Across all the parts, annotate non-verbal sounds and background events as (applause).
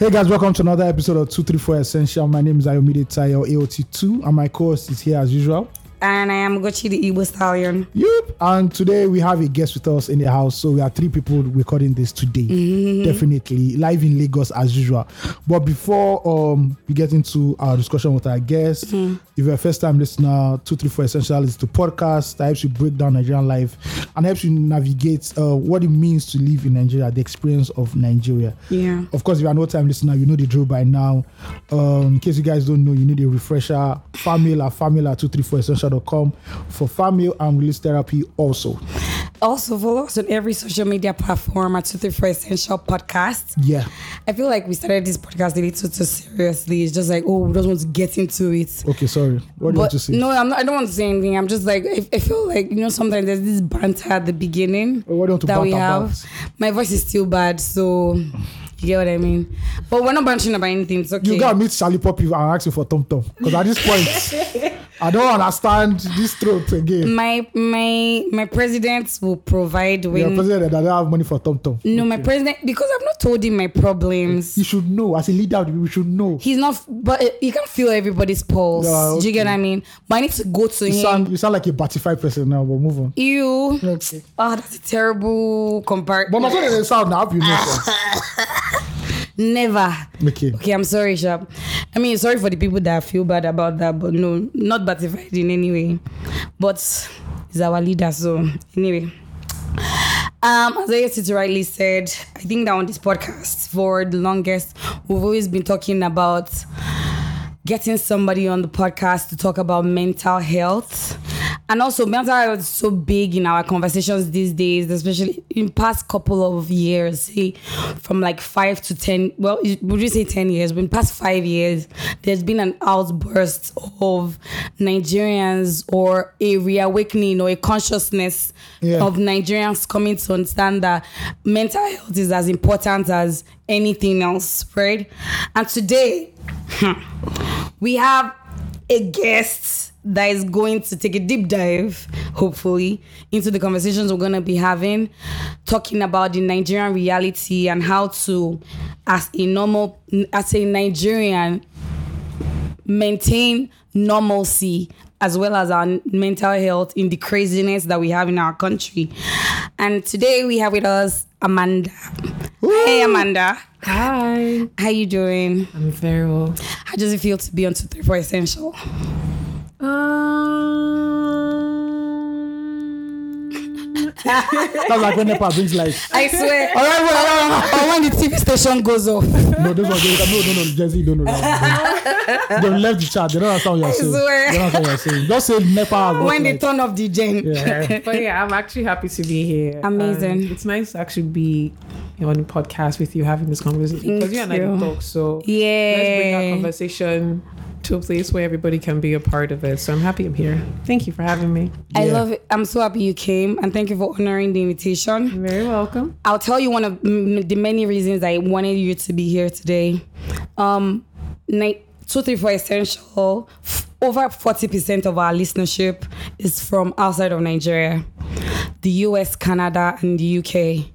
Hey guys, welcome to another episode of 234 Essential. My name is Ayomide Tayo AOT2, and my co host is here as usual. And I am Ugochi the Igbo Stallion. Yep. And today we have a guest with us in the house. So we are three people recording this today. Mm-hmm. Definitely live in Lagos as usual. But before um we get into our discussion with our guest, Mm-hmm. if you're a first time listener, 234 Essential is the podcast that helps you break down Nigerian life and helps you navigate uh, what it means to live in Nigeria, the experience of Nigeria. Yeah. Of course, if you're an old time listener, you know the drill by now. Um, in case you guys don't know, you need a refresher. Famil at famil at 234essential.com for family and release therapy also. Also, follow us on every social media platform at 234 Essential Podcast. Yeah. I feel like we started this podcast a little too seriously. It's just like, oh, we just want to get into it. Okay, sorry. What do you want to say? no, I'm not, I don't want to say anything. I'm just like, I, I feel like, you know, sometimes there's this banter at the beginning that we have. about? My voice is still bad, so you get what I mean. But we're not bantering about anything. It's okay. You gotta meet Charlie Poppy and ask him for Tom Tom. Because at this point, (laughs) I don't understand this throat again. my my my president will provide You're when a president that don't have money for Tom Tom. No, my president, because I've not told him my problems. You should know. As a leader, of the people, should know. He's not, but uh, you can feel everybody's pulse. Yeah, Do you get okay. what I mean? But I need to go to You him. sound, you sound like a Batify person now, but move on. you. Okay. Oh, that's a terrible comparison. But my son is sound now, you know. (laughs) Never. Okay. Okay, I'm sorry, Sharp. I mean, sorry for the people that feel bad about that, but no, not batified in any way. But he's our leader, so anyway. Um, as I said rightly said, I think that on this podcast for the longest, we've always been talking about getting somebody on the podcast to talk about mental health. And also mental health is so big in our conversations these days, especially in past couple of years, say from like five to ten. Well, would you say ten years? But in past five years, there's been an outburst of Nigerians or a reawakening or a consciousness Yeah. of Nigerians coming to understand that mental health is as important as anything else, right? And today, (laughs) we have a guest that is going to take a deep dive, hopefully, into the conversations we're going to be having, talking about the Nigerian reality and how to, as a normal, as a Nigerian, maintain normalcy as well as our mental health in the craziness that we have in our country. And today we have with us Amanda. Hey Amanda. Hi, How you doing? I'm very well. How does it feel to be on 234 Essential? Um, That's like when Nepa brings light. I swear. All right, well, or when the TV station goes off. No, this one, no, no, no, Jesse, no, no, no. They left the chat. They don't understand what you're saying. swear. They don't understand what you're saying. Just say Nepa. when they turn off the gen. Yeah. but yeah, I'm actually happy to be here. Amazing. And it's nice to actually be on the podcast with you having this conversation because you and I you. don't talk. So yeah, let's bring Yeah. our conversation to a place where everybody can be a part of it. So I'm happy I'm here. Thank you for having me. I Yeah. love it. I'm so happy you came and thank you for honoring the invitation. You're very welcome. I'll tell you one of the many reasons I wanted you to be here today. Um, ni- 234 Essential, f- over 40% of our listenership is from outside of Nigeria, the US, Canada, and the UK.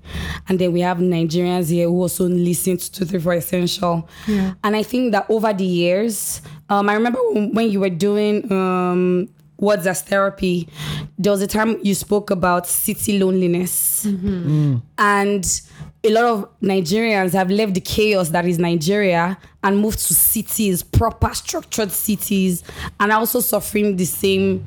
And then we have Nigerians here who also listen to 234 Essential. And I think that over the years, um, I remember when, you were doing um, Words as Therapy, there was a time you spoke about city loneliness. And a lot of Nigerians have left the chaos that is Nigeria and moved to cities, proper structured cities, and also suffering the same.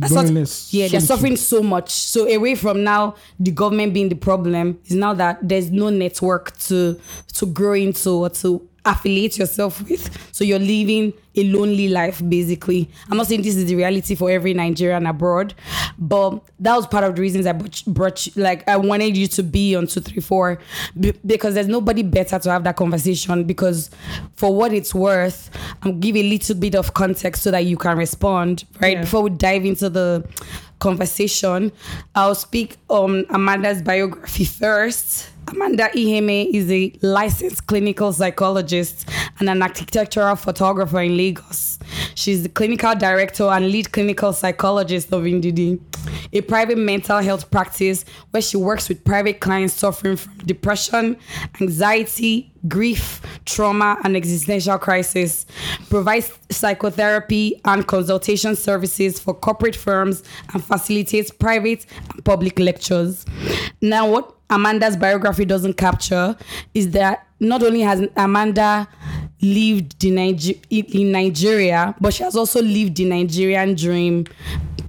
That's yeah, they're suffering so much. So away from now, the government being the problem is now that there's no network to to grow into or to affiliate yourself with. So you're living a lonely life, basically. I'm not saying this is the reality for every Nigerian abroad, but that was part of the reasons I brought, you, like I wanted you to be on two, three, four, be- because there's nobody better to have that conversation. Because for what it's worth, I'm give a little bit of context so that you can respond, right? Yeah. Before we dive into the conversation, I'll speak on Amanda's biography first. Amanda Iheme is a licensed clinical psychologist and an architectural photographer in Lagos. She's the clinical director and lead clinical psychologist of Ndidi. a private mental health practice where she works with private clients suffering from depression, anxiety, grief, trauma, and existential crisis. Provides psychotherapy and consultation services for corporate firms and facilitates private and public lectures. Now, what Amanda's biography doesn't capture is that not only has Amanda lived in, Niger- in Nigeria, but she has also lived the Nigerian dream,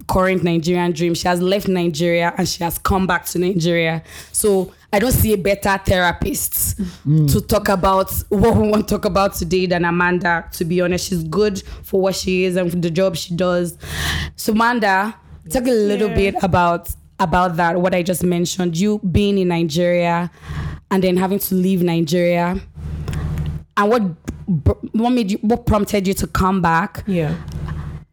current Nigerian dream. She has left Nigeria and she has come back to Nigeria. So I don't see a better therapist to talk about what we want to talk about today than Amanda. To be honest, she's good for what she is and for the job she does. So Amanda, talk a little Yeah. bit about about that. What I just mentioned, you being in Nigeria and then having to leave Nigeria, and what what made you what prompted you to come back, Yeah.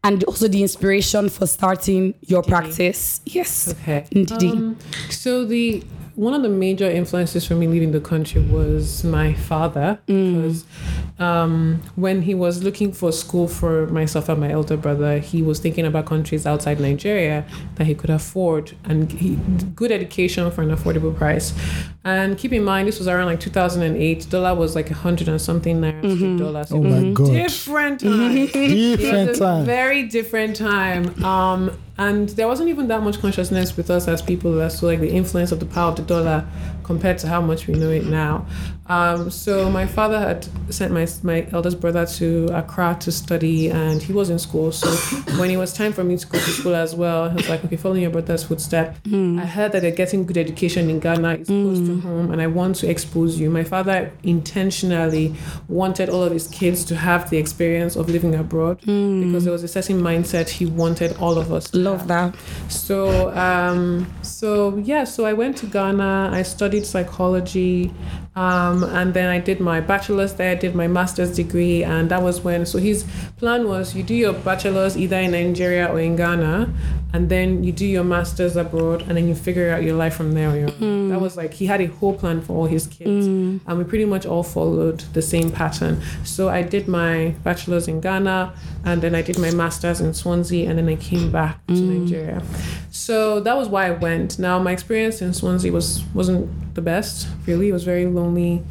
and also the inspiration for starting your practice. Yes. Okay. Indeed. Um, so the one of the major influences for me leaving the country was my father because um, when he was looking for school for myself and my elder brother, he was thinking about countries outside Nigeria that he could afford and he, good education for an affordable price. And keep in mind, this was around like 2008. Dollar was like a hundred and something naira to dollar. So Oh my God. different time. Different It was a time. very different time. Um, and there wasn't even that much consciousness with us as people as to like the influence of the power of the dollar compared to how much we know it now. Um, so my father had sent my my eldest brother to Accra to study, and he was in school. So (coughs) when it was time for me to go to school as well, he was like, "Okay, following your brother's footstep." I heard that they're getting good education in Ghana. It's close to home, and I want to expose you. My father intentionally wanted all of his kids to have the experience of living abroad because there was a certain mindset he wanted all of us. To Love have. that. So, um, so yeah, so I went to Ghana. I studied psychology, um, and then I did my bachelor's there. Did my master's degree, and that was when. So his plan was you do your bachelor's either in Nigeria or in Ghana, and then you do your master's abroad, and then you figure out your life from there. own. Mm. That was like he had a whole plan for all his kids, mm. and we pretty much all followed the same pattern. So I did my bachelor's in Ghana, and then I did my master's in Swansea, and then I came back to mm. Nigeria. So that was why I went. Now my experience in Swansea was wasn't the best. Really, it was very lonely.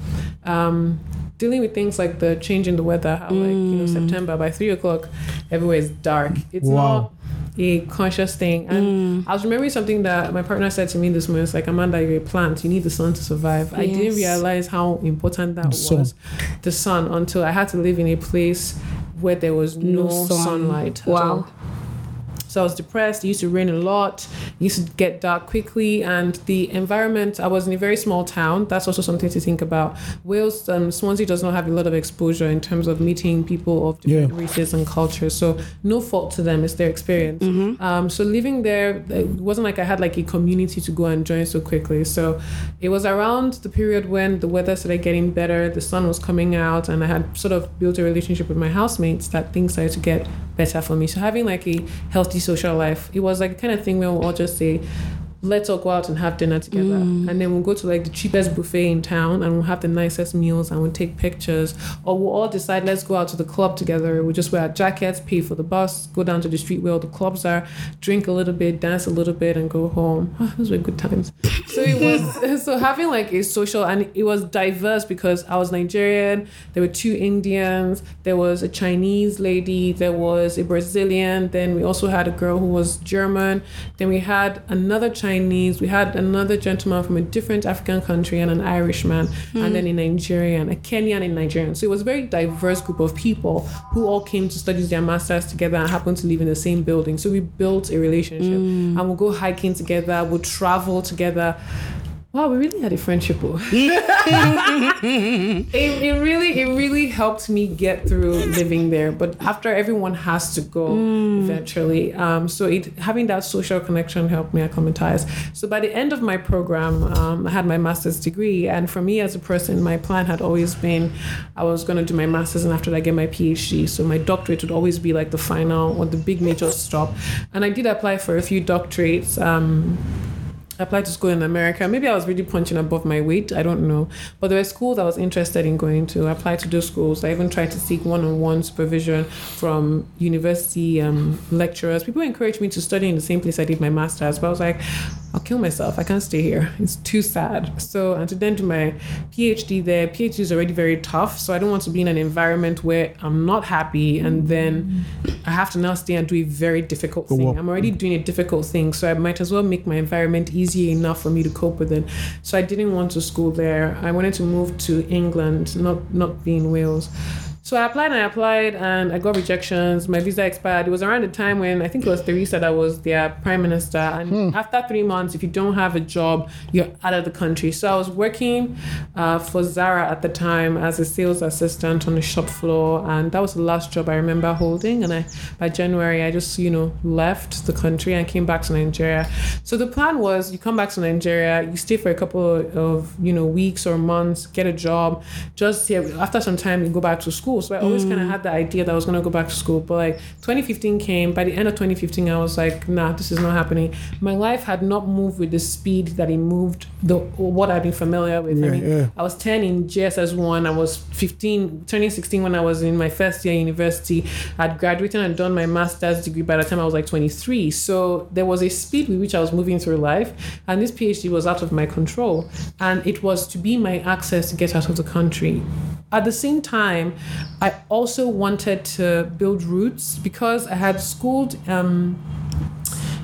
Um, dealing with things like the change in the weather, how like you know September by three o'clock, everywhere is dark. It's Wow. not a conscious thing. And I was remembering something that my partner said to me this morning. It's like Amanda, you're a plant. You need the sun to survive. I didn't realize how important that The sun. was, the sun, until I had to live in a place where there was no, No sun. sunlight. at Wow. all. So I was depressed. It used to rain a lot. It used to get dark quickly, and the environment. I was in a very small town. That's also something to think about. Wales, um, Swansea does not have a lot of exposure in terms of meeting people of different Yeah. races and cultures. So no fault to them. It's their experience. Um, so living there, it wasn't like I had like a community to go and join so quickly. So it was around the period when the weather started getting better, the sun was coming out, and I had sort of built a relationship with my housemates that things started to get better for me. So having like a healthy social life, it was like kind of thing where we'll all just say, let's all go out and have dinner together. Mm. And then we'll go to like the cheapest buffet in town and we'll have the nicest meals and we'll take pictures. Or we'll all decide, let's go out to the club together. We'll just wear our jackets, pay for the bus, go down to the street where all the clubs are, drink a little bit, dance a little bit, and go home. Ah, those were good times. So it was, (laughs) so having like a social, and it was diverse because I was Nigerian, there were two Indians, there was a Chinese lady, there was a Brazilian, then we also had a girl who was German, then we had another Chinese, we had another gentleman from a different African country, and an Irishman, and hmm. then a Nigerian, a Kenyan and Nigerian. So it was a very diverse group of people who all came to study their masters together and happened to live in the same building. So we built a relationship, hmm. and we'll go hiking together, we'll travel together. Wow, we really had a friendship. (laughs) (laughs) it, it really it really helped me get through living there but after everyone has to go eventually um, so it having that social connection helped me acclimatize. So by the end of my program um, i had my master's degree and for me as a person my plan had always been i was going to do my master's and after that get my phd so my doctorate would always be like the final or the big major stop. And i did apply for a few doctorates um, I applied to school in America. Maybe I was really punching above my weight. I don't know. But there were schools I was interested in going to. I applied to those schools. I even tried to seek one-on-one supervision from university um, lecturers. People encouraged me to study in the same place I did my master's, but I was like, I'll kill myself. I can't stay here. It's too sad. So, and to then do my PhD there, PhD is already very tough. So I don't want to be in an environment where I'm not happy and then I have to now stay and do a very difficult thing. I'm already doing a difficult thing. So I might as well make my environment easy enough for me to cope with it. So I didn't want to school there. I wanted to move to England, not not be in Wales. So I applied and I applied and I got rejections. My visa expired. It was around the time when I think it was Theresa that was their prime minister. And after three months, if you don't have a job, you're out of the country. So I was working uh, for Zara at the time as a sales assistant on the shop floor. And that was the last job I remember holding. And I by January, I just, you know, left the country and came back to Nigeria. So the plan was you come back to Nigeria, you stay for a couple of, you know, weeks or months, get a job. Just yeah, after some time, you go back to school. So I always kind of mm. had the idea that I was going to go back to school. But like 2015 came, by the end of 2015, I was like, nah, this is not happening. My life had not moved with the speed that it moved, the what I've been familiar with. I mean, yeah. I was 10 in GSS1. I was 15, turning 16 when I was in my first year university. I'd graduated and done my master's degree by the time I was like 23. So there was a speed with which I was moving through life. And this PhD was out of my control. And it was to be my access to get out of the country. At the same time, I also wanted to build roots because I had schooled. Um,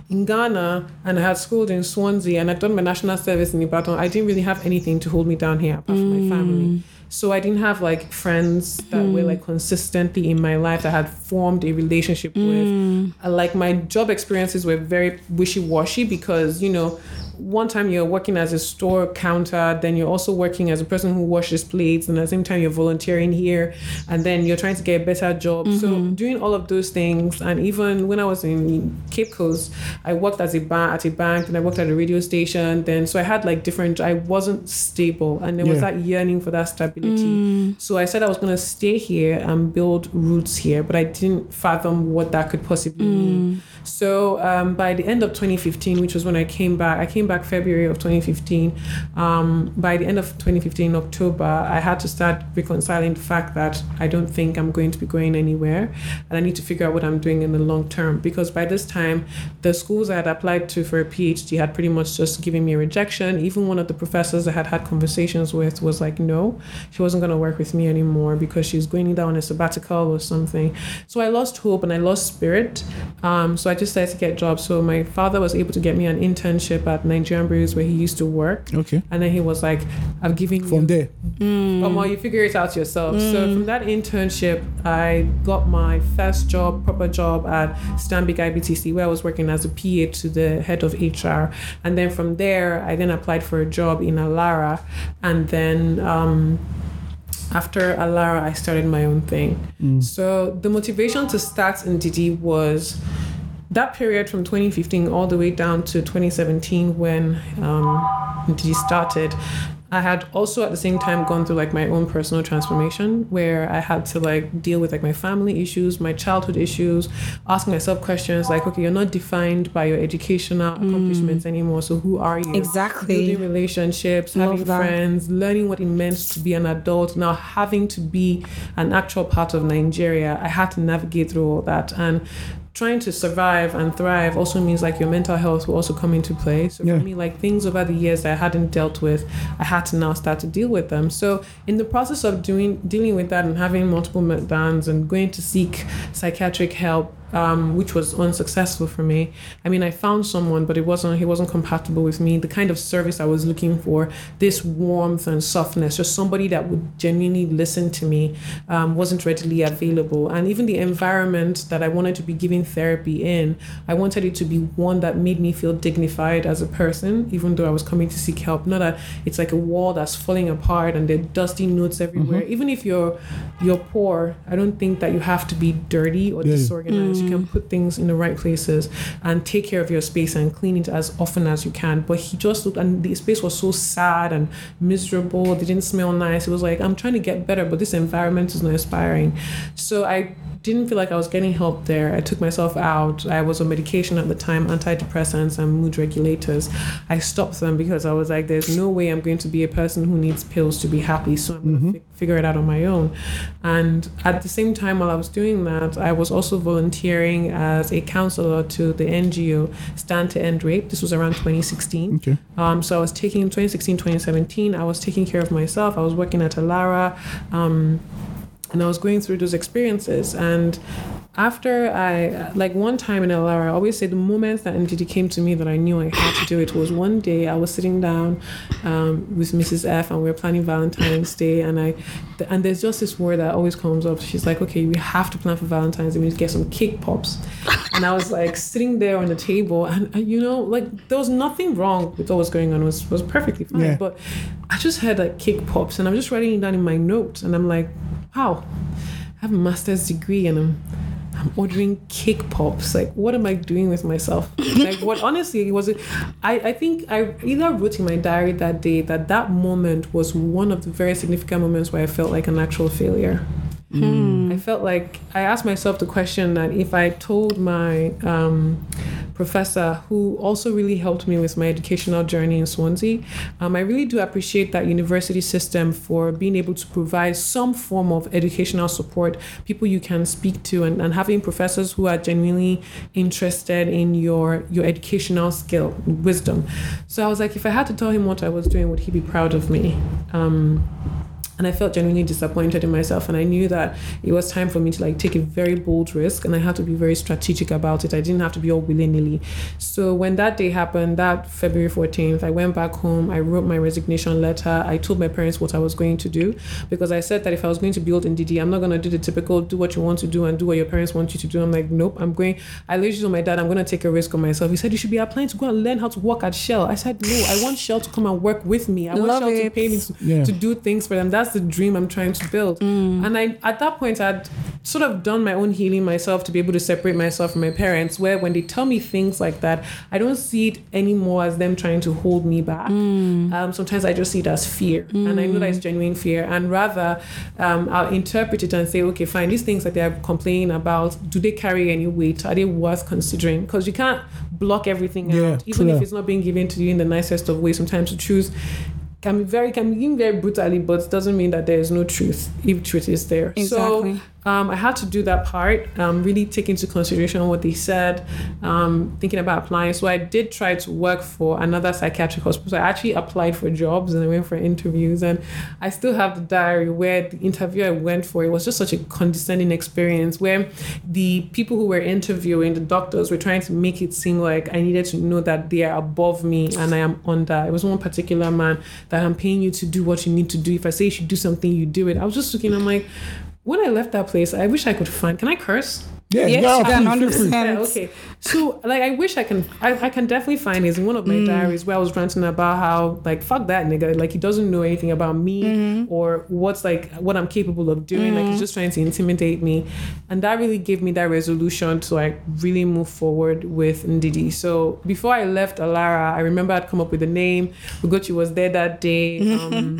in Ghana and I had schooled in Swansea and I'd done my national service in Ibadan, I didn't really have anything to hold me down here apart from my family. So I didn't have like friends that were like consistently in my life that I had formed a relationship with. Uh, Like my job experiences were very wishy-washy because, you know, one time you're working as a store counter, then you're also working as a person who washes plates, and at the same time you're volunteering here, and then you're trying to get a better job. So mm-hmm. doing all of those things, and even when I was in Cape Coast, I worked as a ba- at a bank, and I worked at a radio station. Then so I had like different. I wasn't stable, and there was that yearning for that stability. Mm. So I said I was gonna stay here and build roots here, but I didn't fathom what that could possibly mean. Mm. So um, by the end of 2015, which was when I came back, I came back February of 2015. Um, by the end of 2015, October, I had to start reconciling the fact that I don't think I'm going to be going anywhere, and I need to figure out what I'm doing in the long term. Because by this time, the schools I had applied to for a PhD had pretty much just given me a rejection. Even one of the professors I had had conversations with was like, no, she wasn't going to work with me anymore because she was going either on a sabbatical or something. So I lost hope and I lost spirit. Um, so I just started to get jobs. So my father was able to get me an internship at Nigerian Brews where he used to work. Okay. And then he was like, I'm giving From you there. Mm. but well, you figure it out yourself. So mm. from that internship, I got my first job, proper job at Stanbic IBTC, where I was working as a PA to the head of HR. And then from there, I then applied for a job in Alara, and then. Um, after Alara, I started my own thing. Mm. So the motivation to start in Ndidi was that period from 2015 all the way down to 2017 when um, started. I had also at the same time gone through like my own personal transformation where I had to like deal with like my family issues, my childhood issues, asking myself questions like, okay, you're not defined by your educational accomplishments anymore. So who are you? Exactly. Building relationships, Love having that. friends, learning what it meant to be an adult, now having to be an actual part of Nigeria. I had to navigate through all that. And trying to survive and thrive also means like your mental health will also come into play. So Yeah. for me, like things over the years that I hadn't dealt with, I had to now start to deal with them. So in the process of doing dealing with that and having multiple meltdowns and going to seek psychiatric help, um, which was unsuccessful for me. I mean, I found someone, but it wasn't. He wasn't compatible with me. The kind of service I was looking for, this warmth and softness, just somebody that would genuinely listen to me, um, wasn't readily available. And even the environment that I wanted to be giving therapy in, I wanted it to be one that made me feel dignified as a person, even though I was coming to seek help. Not that it's like a wall that's falling apart and there are dusty notes everywhere. Even if you're you're poor, I don't think that you have to be dirty or Yeah. disorganized. You can mm. put things in the right places and take care of your space and clean it as often as you can. But he just looked, and the space was so sad and miserable. They didn't smell nice. It was like, I'm trying to get better, but this environment is not inspiring. So I didn't feel like I was getting help there. I took myself out. I was on medication at the time, antidepressants and mood regulators. I stopped them because I was like, there's no way I'm going to be a person who needs pills to be happy. So I'm going to fi- figure it out on my own. And at the same time, while I was doing that, I was also volunteering as a counselor to the NGO Stand to End Rape. This was around 2016. Okay. Um, so I was taking 2016, 2017. I was taking care of myself. I was working at Alara. Um, and I was going through those experiences. And after I, like one time in Alara, I always say the moment that Ndidi came to me that I knew I had to do it was one day I was sitting down um, with Mrs. F and we were planning Valentine's Day. And I, and there's just this word that always comes up. She's like, okay, we have to plan for Valentine's Day. We need to get some cake pops. And I was like sitting there on the table and, and, you know, like there was nothing wrong with what was going on. It was, was perfectly fine. Yeah. But I just had like cake pops and I'm just writing it down in my notes and I'm like, wow, I have a master's degree and I'm I'm ordering cake pops. Like, what am I doing with myself? like, what (laughs) honestly it was it I, I think I either wrote in my diary that day that that moment was one of the very significant moments where I felt like an actual failure. I felt like I asked myself the question that if I told my um, professor, who also really helped me with my educational journey in Swansea, um, I really do appreciate that university system for being able to provide some form of educational support, people you can speak to, and, and having professors who are genuinely interested in your your educational skill, wisdom. So I was like, if I had to tell him what I was doing, would he be proud of me? Um, and I felt genuinely disappointed in myself. And I knew that it was time for me to like take a very bold risk, and I had to be very strategic about it. I didn't have to be all willy nilly. So when that day happened, that February fourteenth, I went back home. I wrote my resignation letter. I told my parents what I was going to do because I said that if I was going to build Ndidi, I'm not going to do the typical do what you want to do and do what your parents want you to do. I'm like, nope. I'm going. I literally told my dad I'm going to take a risk on myself. He said you should be applying to go and learn how to work at Shell. I said no. I want Shell to come and work with me. I want Love Shell to it. pay me to, Yeah. to do things for them. That's the dream I'm trying to build. And I at that point I'd sort of done my own healing myself to be able to separate myself from my parents. Where when they tell me things like that, I don't see it anymore as them trying to hold me back. Um, sometimes I just see it as fear, and I know that it's genuine fear. And rather, um, I'll interpret it and say, okay, fine. These things that they're complaining about, do they carry any weight? Are they worth considering? Because you can't block everything Yeah, out, even true. if it's not being given to you in the nicest of ways. Sometimes to choose can be very can be very brutally, but it doesn't mean that there is no truth if truth is there. Exactly. So um, I had to do that part, um, really take into consideration what they said, um, thinking about applying. So I did try to work for another psychiatric hospital. So I actually applied for jobs and I went for interviews, and I still have the diary where the interview I went for. It was just such a condescending experience where the people who were interviewing, the doctors, were trying to make it seem like I needed to know that they are above me and I am under. It was one particular man that I'm paying you to do what you need to do. If I say you should do something, you do it. I was just looking. I'm like when I left that place, I wish I could find. Can I curse? Yeah, Yes, yeah, you can, feel free. 100%. Yeah, okay. So like, I wish I can. I, I can definitely find is in one of my mm. diaries where I was ranting about how like fuck that nigga, like he doesn't know anything about me mm-hmm. or what's like what I'm capable of doing. Like he's mm-hmm. just trying to intimidate me, and that really gave me that resolution to like really move forward with Ndidi. So before I left Alara, I remember I'd come up with a name. Ugochi was there that day. Mm-hmm. Um,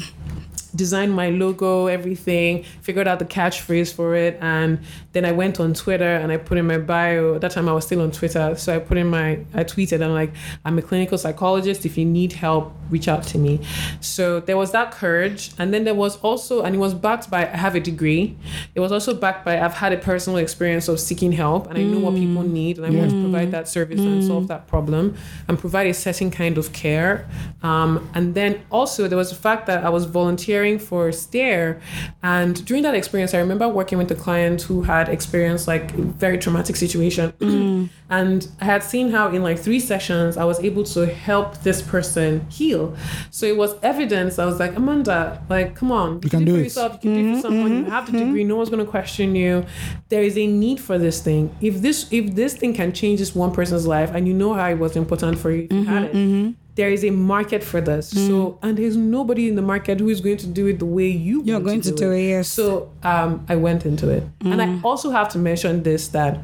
designed my logo, everything, figured out the catchphrase for it, and then I went on Twitter and I put in my bio. At that time I was still on Twitter, so I put in my I tweeted I'm like I'm a clinical psychologist. If you need help, reach out to me. So there was that courage, and then there was also and it was backed by I have a degree. It was also backed by I've had a personal experience of seeking help, and I know what people need, and I want to provide that service and solve that problem and provide a certain kind of care. Um, and then also there was the fact that I was volunteering for STARE, and during that experience, I remember working with a client who had experienced like a very traumatic situation, mm. (clears throat) and I had seen how in like three sessions I was able to help this person heal. So it was evidence. I was like, Amanda, like, come on, You can did do for it. yourself. You can do it for mm-hmm, someone. You mm-hmm, have the degree. Mm-hmm. No one's going to question you. There is a need for this thing. If this if this thing can change this one person's life, and you know how it was important for you if you had it. There is a market for this. Mm. So, and there's nobody in the market who is going to do it the way you You're want going to do it, yes. So, um, I went into it, and I mm. also have to mention this that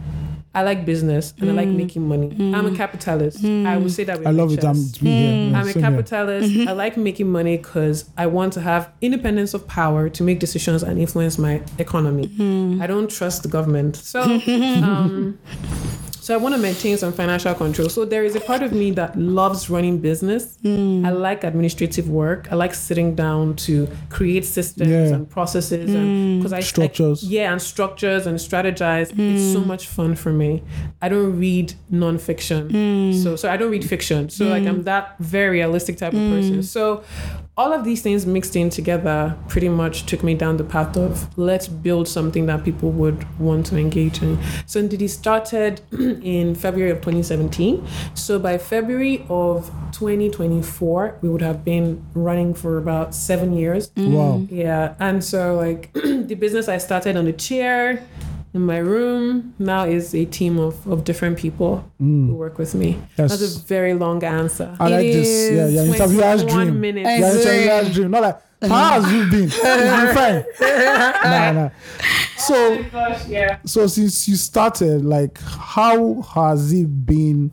I like business and I like mm. making money. I'm a capitalist. I would say that. With I my love it. I'm chest. here. Yeah, I'm a same here. capitalist. Mm-hmm. I like making money because I want to have independence of power to make decisions and influence my economy. I don't trust the government. So, (laughs) um, so I want to maintain some financial control. So there is a part of me that loves running business. Hmm. I like administrative work. I like sitting down to create systems Yeah. and processes and hmm. because I I- Structures. yeah, and structures and strategize. It's so hmm. much fun for me. I don't read nonfiction. So so I don't read fiction. So like I'm that very realistic type of person. So all of these things mixed in together pretty much took me down the path of let's build something that people would want to engage in. So Ndidi started (clears throat) in February of 2017. So by February of 2024, we would have been running for about seven years. Mm. Wow. Yeah, and so like (clears throat) the business I started on a chair in my room now is a team of, of different people who mm. work with me. Yes. That's a very long answer. I like It this. Yeah, is yeah. Interviewer's 21 dream. minutes. I Yeah, see. interviewer's dream. Not like how mm. has you been? (laughs) It's been fine. nah, nah. So Gosh, yeah. so since you started, like how has it been?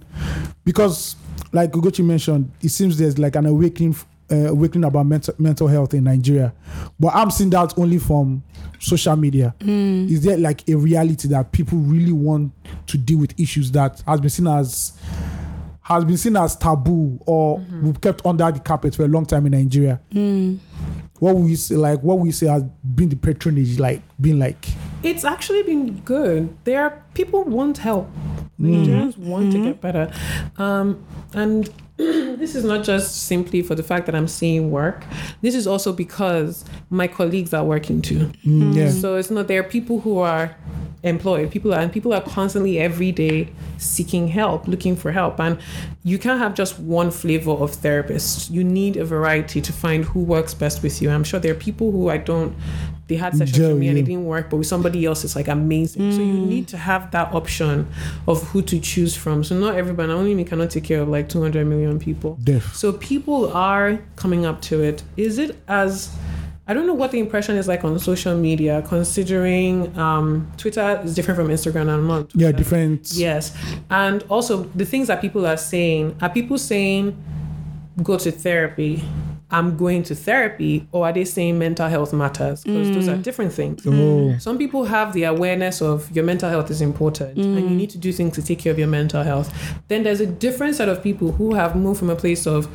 Because like Ugochi mentioned, it seems there's like an awakening uh, awakening about mental mental health in Nigeria, but I'm seeing that only from social media. Hmm. Is there like a reality that people really want to deal with issues that has been seen as has been seen as taboo or mm-hmm. we've kept under the carpet for a long time in Nigeria? Hmm. What we say, like what we say has been the patronage, like being like It's actually been good. There are people want help. Nigerians hmm. want to get better. Um, and (clears throat) this is not just simply for the fact that I'm seeing work. This is also because my colleagues are working too. mm, yeah. So it's not there are people who are employed. People are and people are constantly every day seeking help, looking for help. And you can't have just one flavor of therapist. You need a variety to find who works best with you. I'm sure there are people who I don't they had sessions Gel with me and it didn't work, but with somebody else it's like amazing. So you mm. need to have that option of who to choose from. So not everybody, only me cannot take care of like 200 million people. Def. So people are coming up to it. Is it as I don't know what the impression is like on social media, considering um, Twitter is different from Instagram and I'm not. Yeah, different. Yes, and also the things that people are saying are people saying go to therapy. I'm going to therapy, or are they saying mental health matters? Because those are mm. different things. Oh, Some people have the awareness of your mental health is important and you mm. need to do things to take care of your mental health. Then there's a different set of people who have moved from a place of,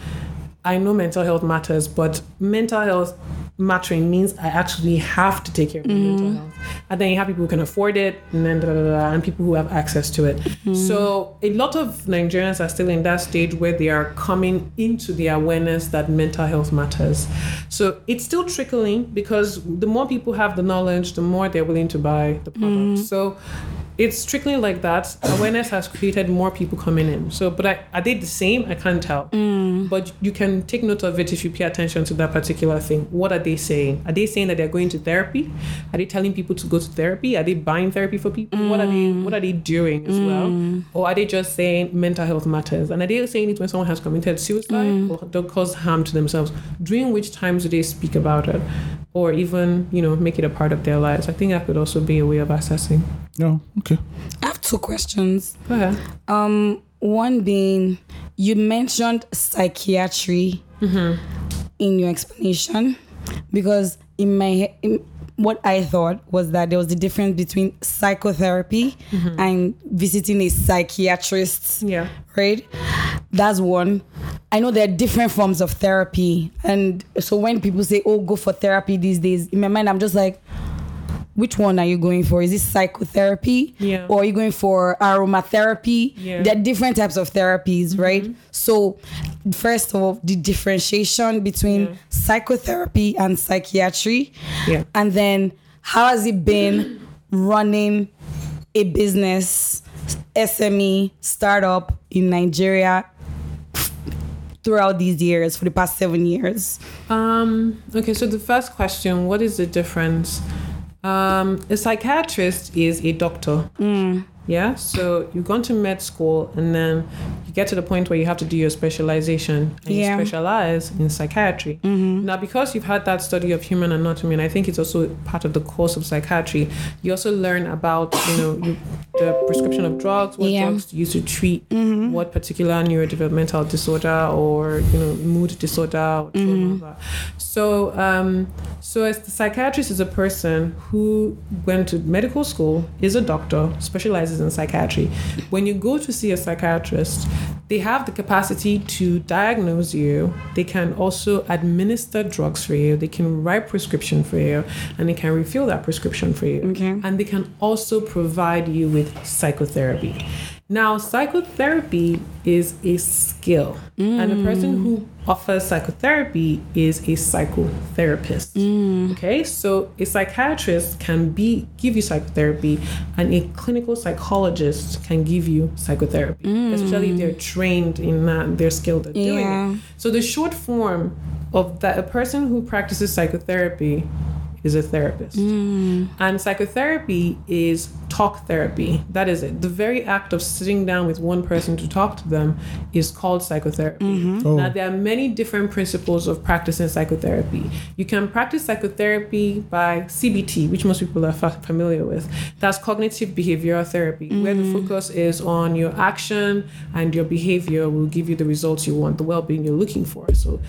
I know mental health matters, but mental health mattering means I actually have to take care of my mental mm-hmm. health. And then you have people who can afford it, and then da, da, da, and people who have access to it. Mm-hmm. So a lot of Nigerians are still in that stage where they are coming into the awareness that mental health matters. So it's still trickling because the more people have the knowledge, the more they're willing to buy the product. Mm-hmm. So it's trickling like that. Awareness has created more people coming in. So, but I, are they the same? I can't tell. Mm. Mm-hmm. But you can take note of it if you pay attention to that particular thing. What are they saying? Are they saying that they're going to therapy? Are they telling people to go to therapy? Are they buying therapy for people? What are they What are they doing as well? Mm. Or are they just saying mental health matters? And are they saying it when someone has committed suicide mm. or don't cause harm to themselves? During which times do they speak about it, or even you know make it a part of their lives? I think that could also be a way of assessing. no, okay. I have two questions. Go ahead. Um, one being you mentioned psychiatry mm-hmm. in your explanation because in my in, what I thought was that there was a difference between psychotherapy mm-hmm. and visiting a psychiatrist Yeah. right? That's one. I know there are different forms of therapy. And so when people say, oh, go for therapy these days, in my mind, I'm just like, which one are you going for? Is it psychotherapy? Yeah. Or are you going for aromatherapy? Yeah. There are different types of therapies, right? So, first of all, the differentiation between Yeah. psychotherapy and psychiatry. Yeah. And then, how has it been running a business, SME, startup in Nigeria throughout these years, for the past seven years? Um, okay, so the first question what is the difference? Um, a psychiatrist is a doctor. Yeah, so you've gone to med school and then you get to the point where you have to do your specialization and Yeah. you specialize in psychiatry. Now, because you've had that study of human anatomy, and I think it's also part of the course of psychiatry, you also learn about, you know, you the prescription of drugs, what Yeah. drugs to use to treat what particular neurodevelopmental disorder or you know mood disorder blah. So um, so as the psychiatrist is a person who went to medical school, is a doctor, specializes in psychiatry. When you go to see a psychiatrist, they have the capacity to diagnose you. They can also administer drugs for you. They can write prescription for you, and they can refill that prescription for you. Okay. And they can also provide you with psychotherapy. Now, psychotherapy is a skill, and the person who offers psychotherapy is a psychotherapist. Mm. Okay, so a psychiatrist can be give you psychotherapy, and a clinical psychologist can give you psychotherapy, mm. especially if they're trained in that they're skilled at doing. Yeah. It. So the short form of that, a person who practices psychotherapy is a therapist. Mm. And psychotherapy is talk therapy. That is it. The very act of sitting down with one person to talk to them is called psychotherapy. Oh. Now, there are many different principles of practicing psychotherapy. You can practice psychotherapy by CBT, which most people are fa- familiar with. That's cognitive behavioral therapy, where the focus is on your action and your behavior will give you the results you want, the well being you're looking for. So,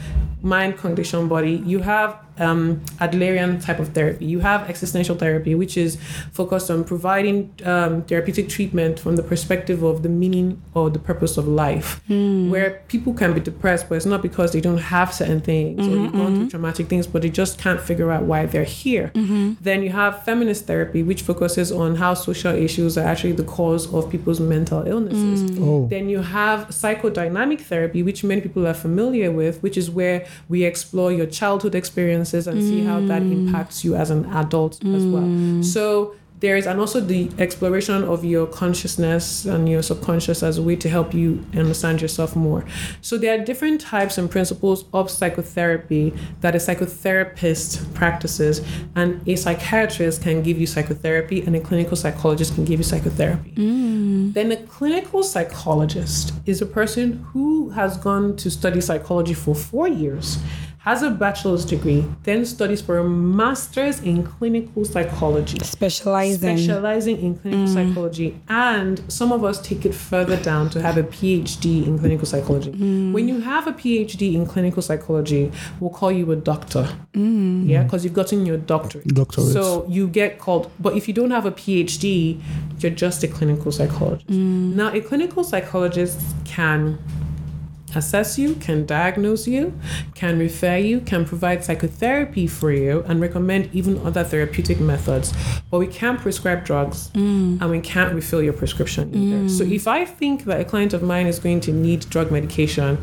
mind, condition, body. You have um, Adlerian type of therapy. You have existential therapy, which is focused on providing um, therapeutic treatment from the perspective of the meaning or the purpose of life, hmm. where people can be depressed, but it's not because they don't have certain things or they've gone through mm-hmm, mm-hmm. traumatic things, but they just can't figure out why they're here. Mm-hmm. Then you have feminist therapy, which focuses on how social issues are actually the cause of people's mental illnesses. Mm. Oh. Then you have psychodynamic therapy, which many people are familiar with, which is where we explore your childhood experiences and see how that mm. impacts you as an adult as well. Mm. So there is, and also the exploration of your consciousness and your subconscious as a way to help you understand yourself more. So there are different types and principles of psychotherapy that a psychotherapist practices, and a psychiatrist can give you psychotherapy, and a clinical psychologist can give you psychotherapy. Mm. Then a clinical psychologist is a person who has gone to study psychology for four years, has a bachelor's degree, then studies for a master's in clinical psychology, Specializing. specializing in clinical mm. psychology. And some of us take it further down to have a PhD in clinical psychology. Mm. When you have a PhD in clinical psychology, we'll call you a doctor. Mm. Yeah, because you've gotten your doctorate. Doctorate. So you get called, but if you don't have a PhD, you're just a clinical psychologist. Now, a clinical psychologist can assess you, can diagnose you, can refer you, can provide psychotherapy for you, and recommend even other therapeutic methods. But we can't prescribe drugs mm. and we can't refill your prescription either. So mm. if I think that a client of mine is going to need drug medication,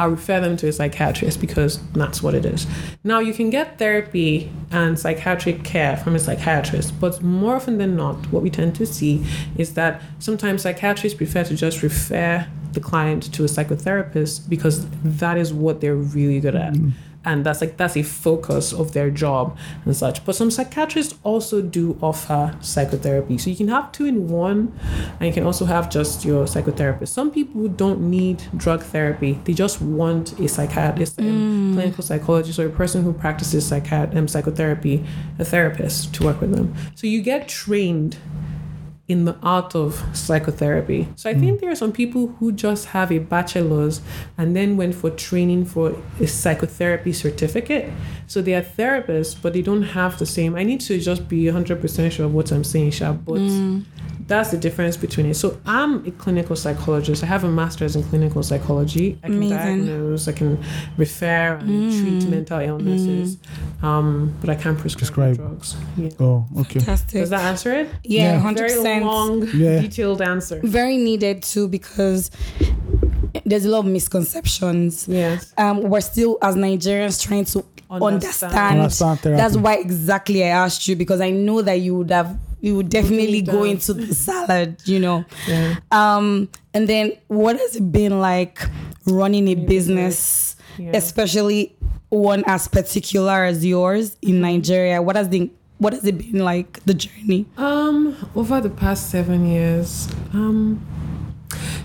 I'll refer them to a psychiatrist because that's what it is. Now, you can get therapy and psychiatric care from a psychiatrist, but more often than not, what we tend to see is that sometimes psychiatrists prefer to just refer the client to a psychotherapist because that is what they're really good at. And that's like that's a focus of their job and such. But some psychiatrists also do offer psychotherapy. So you can have two in one and you can also have just your psychotherapist. Some people don't need drug therapy. They just want a psychiatrist and clinical psychologist or a person who practices psychiat- um, psychotherapy, a therapist to work with them. So you get trained in the art of psychotherapy. So I think mm. there are some people who just have a bachelor's and then went for training for a psychotherapy certificate. So they are therapists, but they don't have the same. I need to just be 100% sure of what I'm saying, Sha, but mm. that's the difference between it. So I'm a clinical psychologist. I have a master's in clinical psychology. I can Amazing. diagnose, I can refer and mm. treat mental illnesses, um, but I can't prescribe, Prescribe. drugs. Yeah. Oh, okay. Fantastic. Does that answer it? yeah, Yeah. hundred Very percent. Long, Yeah. detailed answer. Very needed too because there's a lot of misconceptions. Yes. Um, we're still as Nigerians trying to Understand. understand. Understand. That's why exactly I asked you because I know that you would have you would definitely go into the salad, you know. Yeah. Um, and then what has it been like running a business, Yeah. especially one as particular as yours in Nigeria? What has the what has it been like the journey? Um, over the past seven years, um,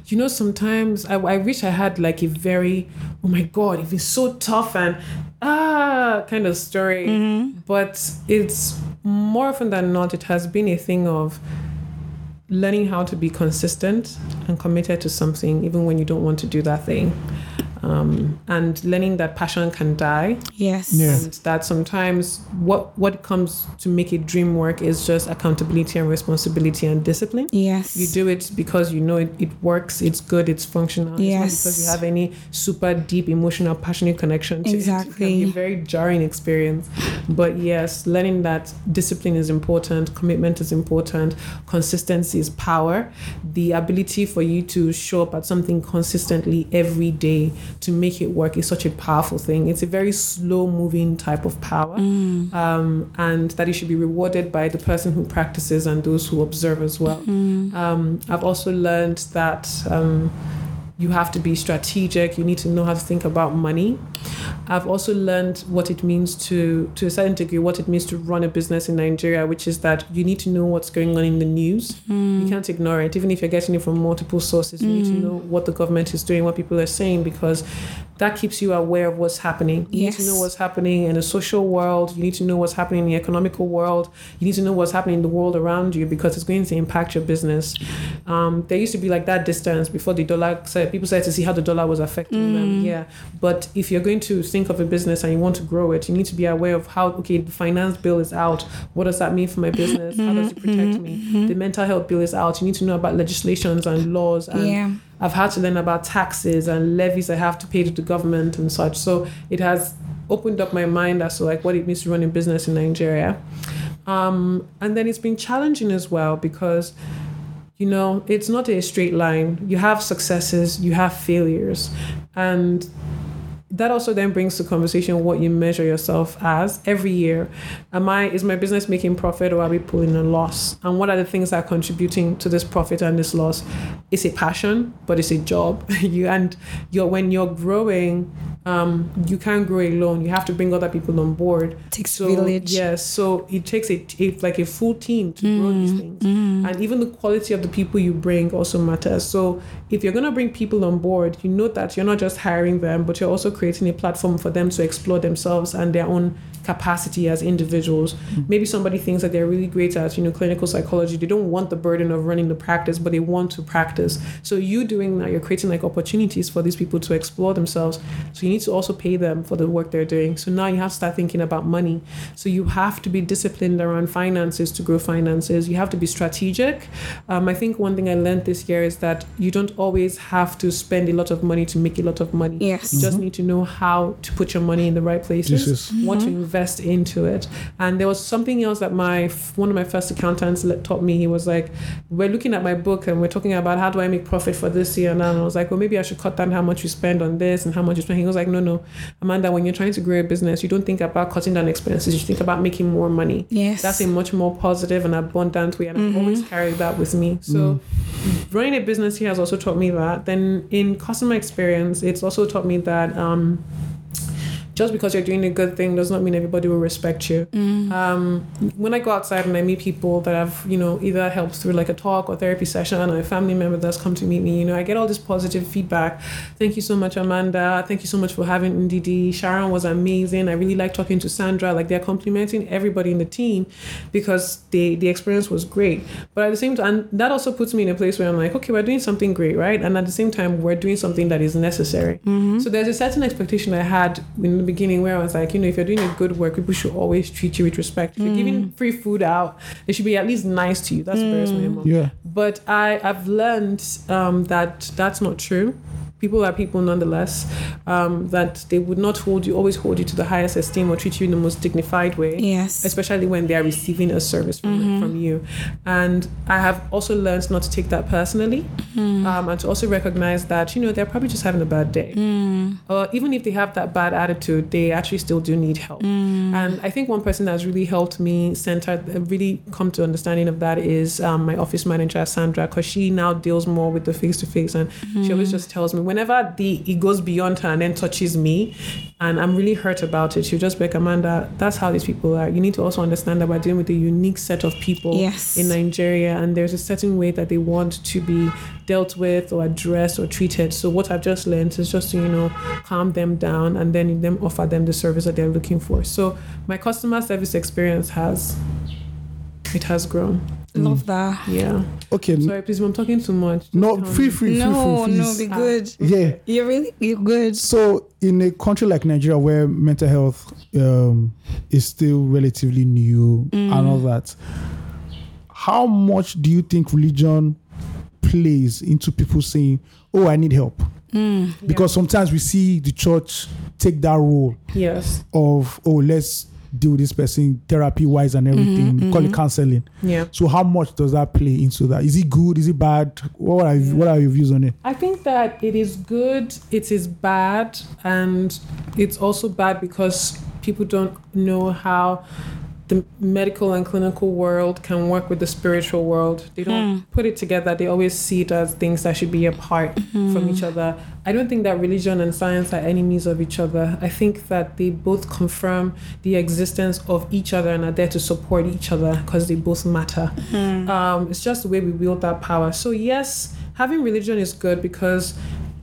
you know, sometimes I, I wish I had like a very, oh my God, it was so tough and ah kind of story. But it's more often than not, it has been a thing of learning how to be consistent and committed to something, even when you don't want to do that thing. Um, and learning that passion can die Yes. Yeah. and that sometimes what what comes to make a dream work is just accountability and responsibility and discipline Yes. you do it because you know it, it works it's good it's functional it's Yes. not because you have any super deep emotional passionate connection to it. it can Exactly. be a very jarring experience but yes learning that discipline is important commitment is important consistency is power the ability for you to show up at something consistently every day to make it work is such a powerful thing. It's a very slow moving type of power um, and that it should be rewarded by the person who practices and those who observe as well. Um, I've also learned that um, you have to be strategic. You need to know how to think about money. I've also learned what it means to, to a certain degree, what it means to run a business in Nigeria, which is that you need to know what's going on in the news. You can't ignore it, even if you're getting it from multiple sources. You need to know what the government is doing, what people are saying, because that keeps you aware of what's happening. You need to know what's happening in the social world. You need to know what's happening in the economical world. You need to know what's happening in the world around you because it's going to impact your business. Um, there used to be like that distance before the dollar. Said, people started to see how the dollar was affecting them. Mm. Yeah, but if you're going to think of a business and you want to grow it, you need to be aware of how. Okay, the finance bill is out. What does that mean for my business? How does it mm-hmm. protect me? Mm-hmm. The mental health bill is out. You need to know about legislations and laws and Yeah. I've had to learn about taxes and levies I have to pay to the government and such. So it has opened up my mind as to like what it means to run a business in Nigeria. Um, and then it's been challenging as well because you know it's not a straight line. You have successes, you have failures, and that also then brings to conversation what you measure yourself as every year. Am I is my business making profit or are we pulling a loss? And what are the things that are contributing to this profit and this loss? It's a passion, but it's a job. (laughs) you and you're when you're growing, um, you can't grow alone. You have to bring other people on board. It Takes so, village. Yes, so it takes a, a like a full team to grow these mm, things, mm. and even the quality of the people you bring also matters. So if you're gonna bring people on board, you know that you're not just hiring them, but you're also creating a platform for them to explore themselves and their own capacity as individuals. Mm. Maybe somebody thinks that they're really great at, you know, clinical psychology. They don't want the burden of running the practice, but they want to practice. So you doing that, you're creating like opportunities for these people to explore themselves. So you need to also pay them for the work they're doing. So now you have to start thinking about money. So you have to be disciplined around finances to grow finances. You have to be strategic. Um, I think one thing I learned this year is that you don't always have to spend a lot of money to make a lot of money. Yes. You just need to know how to put your money in the right places Jesus. want to invest into it. And there was something else that my one of my first accountants let, taught me. He was like, "We're looking at my book and we're talking about how do I make profit for this year." And I was like, "Well, maybe I should cut down how much you spend on this and how much you spend." He was like, "No, no, Amanda. When you're trying to grow a business, you don't think about cutting down expenses. You think about making more money." Yes. That's a much more positive and abundant way, and I've always carried that with me. So, running a business here has also taught me that. Then, in customer experience, it's also taught me that um, just because you're doing a good thing does not mean everybody will respect you. Um, when I go outside and I meet people that have, you know, either helped through like a talk or therapy session or a family member that's come to meet me, you know, I get all this positive feedback. Thank you so much, Amanda. Thank you so much for having Ndidi. Sharon was amazing. I really like talking to Sandra. Like they're complimenting everybody in the team because they, the experience was great. But at the same time, and that also puts me in a place where I'm like, okay, we're doing something great, right? And at the same time, we're doing something that is necessary. So there's a certain expectation I had in beginning where I was like, you know, if you're doing a good work, people should always treat you with respect. If you're giving free food out, they should be at least nice to you. That's bare minimum. Yeah. But I, I've learned um, that that's not true. People are people nonetheless. Um, that they would not hold you, always hold you to the highest esteem or treat you in the most dignified way Yes. especially when they are receiving a service from, Mm-hmm. from you. And I have also learned not to take that personally Mm. um, and to also recognize that, you know, they're probably just having a bad day. Mm. Or even if they have that bad attitude, they actually still do need help. Mm. And I think one person that's really helped me center, and really come to understanding of that is um, my office manager, Sandra, because she now deals more with the face to face. And she always just tells me, whenever the it goes beyond her and then touches me, and I'm really hurt about it, she'll just be like, Amanda, that's how these people are. You need to also understand that we're dealing with a unique set of people Yes. in Nigeria, and there's a certain way that they want to be dealt with or addressed or treated. So what I've just learned is just to, you know, calm them down and then them offer them the service that they're looking for. So my customer service experience has it has grown. Mm. Love that. Yeah. Okay. Sorry, please, I'm talking too much. Just no, tell free, me. free, free, no, free, no, be good. Yeah. You're really you're good. So, in a country like Nigeria, where mental health um, is still relatively new mm. and all that, how much do you think religion plays into people saying, "Oh, I need help"? Mm. Because sometimes we see the church take that role Yes. of, "Oh, let's deal with this person therapy wise and everything, mm-hmm, call it mm-hmm. counseling." Yeah. So, how much does that play into that? Is it good? Is it bad? What are what are your views on it? I think that it is good, it is bad, and it's also bad because people don't know how the medical and clinical world can work with the spiritual world. They don't hmm. put it together. They always see it as things that should be apart hmm. from each other. I don't think that religion and science are enemies of each other. I think that they both confirm the existence of each other and are there to support each other because they both matter. Um, it's just the way we wield that power. So, yes, having religion is good because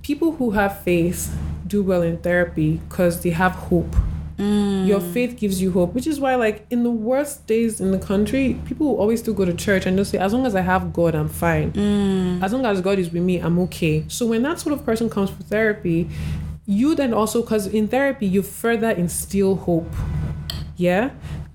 people who have faith do well in therapy because they have hope. Mm. Your faith gives you hope, which is why, like, in the worst days in the country, people will always still go to church and they'll say, as long as I have God, I'm fine. Mm. As long as God is with me, I'm okay. So, when that sort of person comes for therapy, you then also, because in therapy, you further instill hope. Yeah.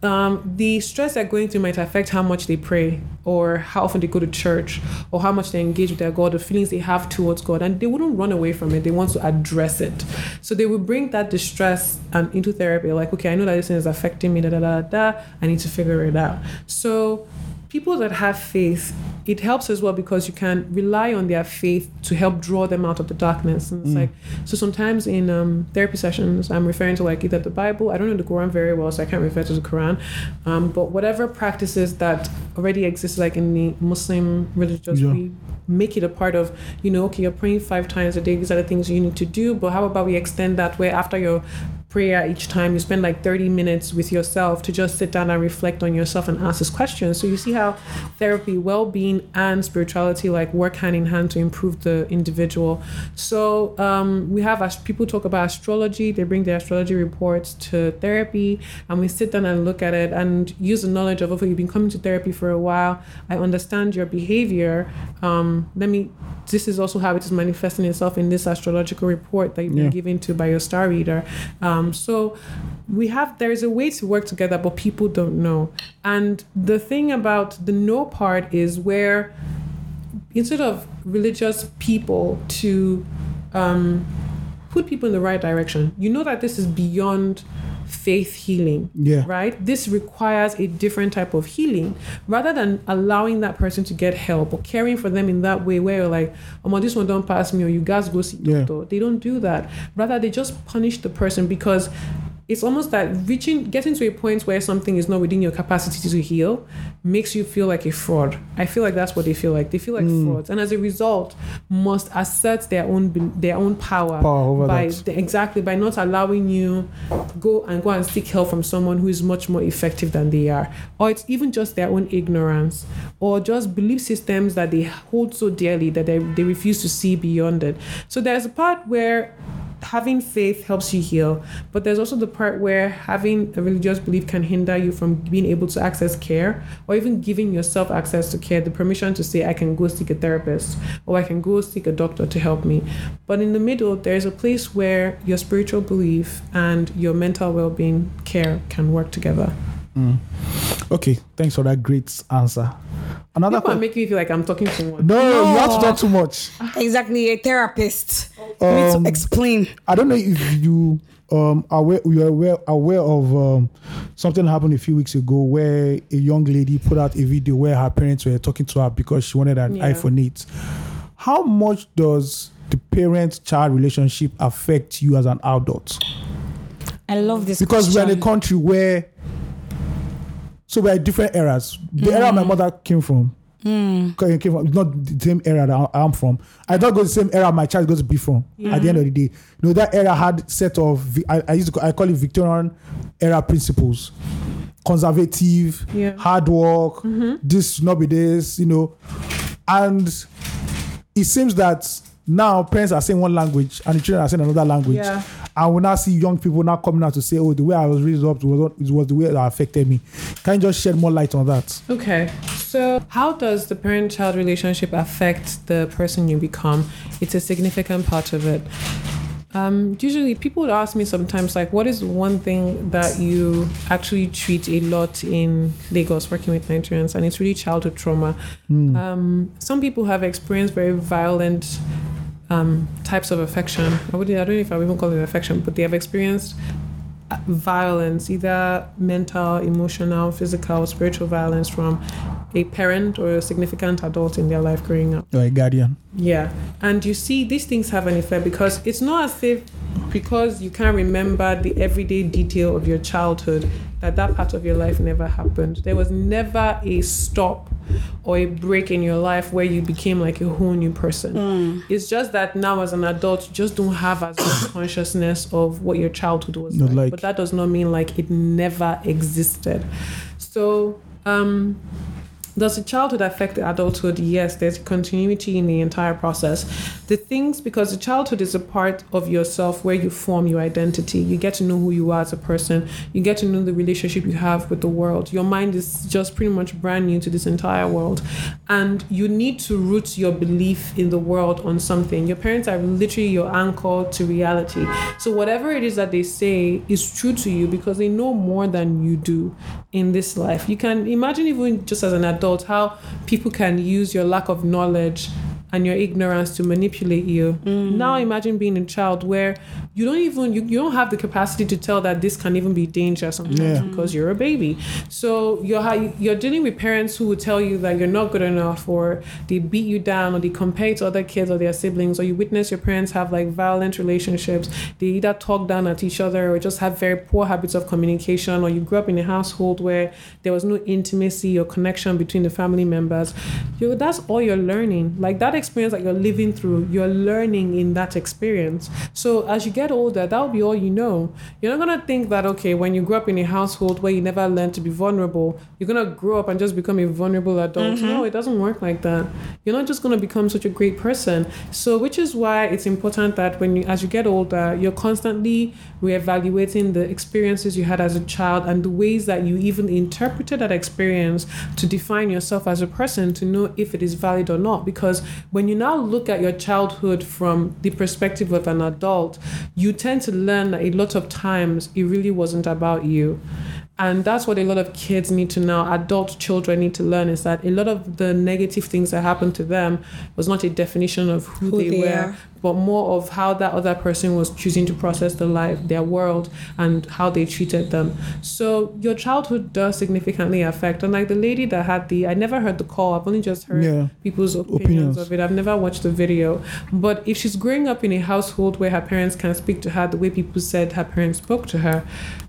Um, the stress they're going through might affect how much they pray or how often they go to church or how much they engage with their God, the feelings they have towards God, and they wouldn't run away from it. They want to address it. So they will bring that distress and into therapy, like, okay, I know that this thing is affecting me, da da da. da. I need to figure it out. So people that have faith, it helps as well because you can rely on their faith to help draw them out of the darkness. And it's like so sometimes in um, therapy sessions, I'm referring to like either the Bible. I don't know the Quran very well, so I can't refer to the Quran. Um, but whatever practices that already exist, like in the Muslim religious, Yeah. we make it a part of you know okay you're praying five times a day these are the things you need to do but how about we extend that where after your prayer each time. You spend like 30 minutes with yourself to just sit down and reflect on yourself and ask this question so you see how therapy well-being and spirituality like work hand in hand to improve the individual. So um, we have as people talk about astrology. They bring their astrology reports to therapy and we sit down and look at it and use the knowledge of okay you've been coming to therapy for a while. I understand your behavior. Um, let me this is also how it is manifesting itself in this astrological report that you've been Yeah. given to by your star reader. Um, so we have there is a way to work together but people don't know. And the thing about the no part is where instead of religious people to um, put people in the right direction you know that this is beyond faith healing Yeah. right this requires a different type of healing rather than allowing that person to get help or caring for them in that way where you're like oh my, this one don't pass me or you guys go see Yeah. doctor they don't do that rather they just punish the person because it's almost that reaching getting to a point where something is not within your capacity to heal makes you feel like a fraud. I feel like that's what they feel like. They feel like Mm. frauds. And as a result must assert their own their own power, Power over by the- exactly by not allowing you go and go and seek help from someone who is much more effective than they are. Or it's even just their own ignorance. Or just belief systems that they hold so dearly that they, they refuse to see beyond it. So there's a part where having faith helps you heal but there's also the part where having a religious belief can hinder you from being able to access care or even giving yourself access to care the permission to say i can go seek a therapist or i can go seek a doctor to help me. But in the middle there's a place where your spiritual belief and your mental well-being care can work together mm. Okay, thanks for that great answer. Another People are question. making me feel like i'm talking too much No, No. you have to talk too much. Exactly, a therapist. You need Um, to explain. I don't know if you um are aware you are aware, aware of um something happened a few weeks ago where a young lady put out a video where her parents were talking to her because she wanted an Yeah. iPhone 8. How much does the parent-child relationship affect you as an adult? I love this Because we're in a country where so we're different eras. The era my mm. mother came from. Mm. Came from not the same era that I- I'm from. I don't go the same era my child goes to be from. At the end mm. of the day, you know that era had set of I, I used to call, I call it Victorian era principles, conservative, Yeah. hard work. Mm-hmm. This should not be this, you know, and it seems that now parents are saying one language and the children are saying another language. Yeah. And we now see young people now coming out to say, "Oh, the way I was raised up was it was the way that affected me." Can you just shed more light on that? Okay, so how does the parent child relationship affect the person you become? It's a significant part of it. Um, usually, people would ask me sometimes, like, what is one thing that you actually treat a lot in Lagos working with Nigerians? And it's really childhood trauma. Um, some people have experienced very violent um, types of affection. I, would, I don't know if I would even call it affection, but they have experienced uh, violence, either mental, emotional, physical, spiritual violence from a parent or a significant adult in their life growing up. Or a guardian? Yeah. And you see, these things have an effect because it's not as if because you can't remember the everyday detail of your childhood that that part of your life never happened. There was never a stop or a break in your life where you became like a whole new person. It's just that now as an adult, you just don't have as much (coughs) consciousness of what your childhood was like. like- But that does not mean like it never existed. So, um, does the childhood affect the adulthood? Yes, there's continuity in the entire process. The things, because the childhood is a part of yourself where you form your identity. You get to know who you are as a person. You get to know the relationship you have with the world. Your mind is just pretty much brand new to this entire world. And you need to root your belief in the world on something. Your parents are literally your anchor to reality. So, whatever it is that they say is true to you because they know more than you do in this life. You can imagine, even just as an adult, how people can use your lack of knowledge and your ignorance to manipulate you. Mm. Now imagine being a child where you don't even you, you don't have the capacity to tell that this can even be dangerous sometimes Yeah. because you're a baby. So you're you're dealing with parents who will tell you that you're not good enough or they beat you down or they compare to other kids or their siblings or you witness your parents have like violent relationships. They either talk down at each other or just have very poor habits of communication or you grew up in a household where there was no intimacy or connection between the family members. You that's all you're learning. Like that experience that you're living through, you're learning in that experience. So as you get older, that'll be all you know. You're not gonna think that okay, when you grew up in a household where you never learned to be vulnerable, you're gonna grow up and just become a vulnerable adult. Mm-hmm. No, it doesn't work like that. You're not just gonna become such a great person. So which is why it's important that when you as you get older, you're constantly reevaluating the experiences you had as a child and the ways that you even interpreted that experience to define yourself as a person to know if it is valid or not. Because when you now look at your childhood from the perspective of an adult, you tend to learn that a lot of times it really wasn't about you. And that's what a lot of kids need to know, adult children need to learn is that a lot of the negative things that happened to them was not a definition of who, Who they, they were, are. but more of how that other person was choosing to process the life, their world, and how they treated them. So your childhood does significantly affect. And like the lady that had the, I never heard the call. I've only just heard Yeah. people's opinions, Opinions. of it. I've never watched the video. But if she's growing up in a household where her parents can speak to her the way people said her parents spoke to her,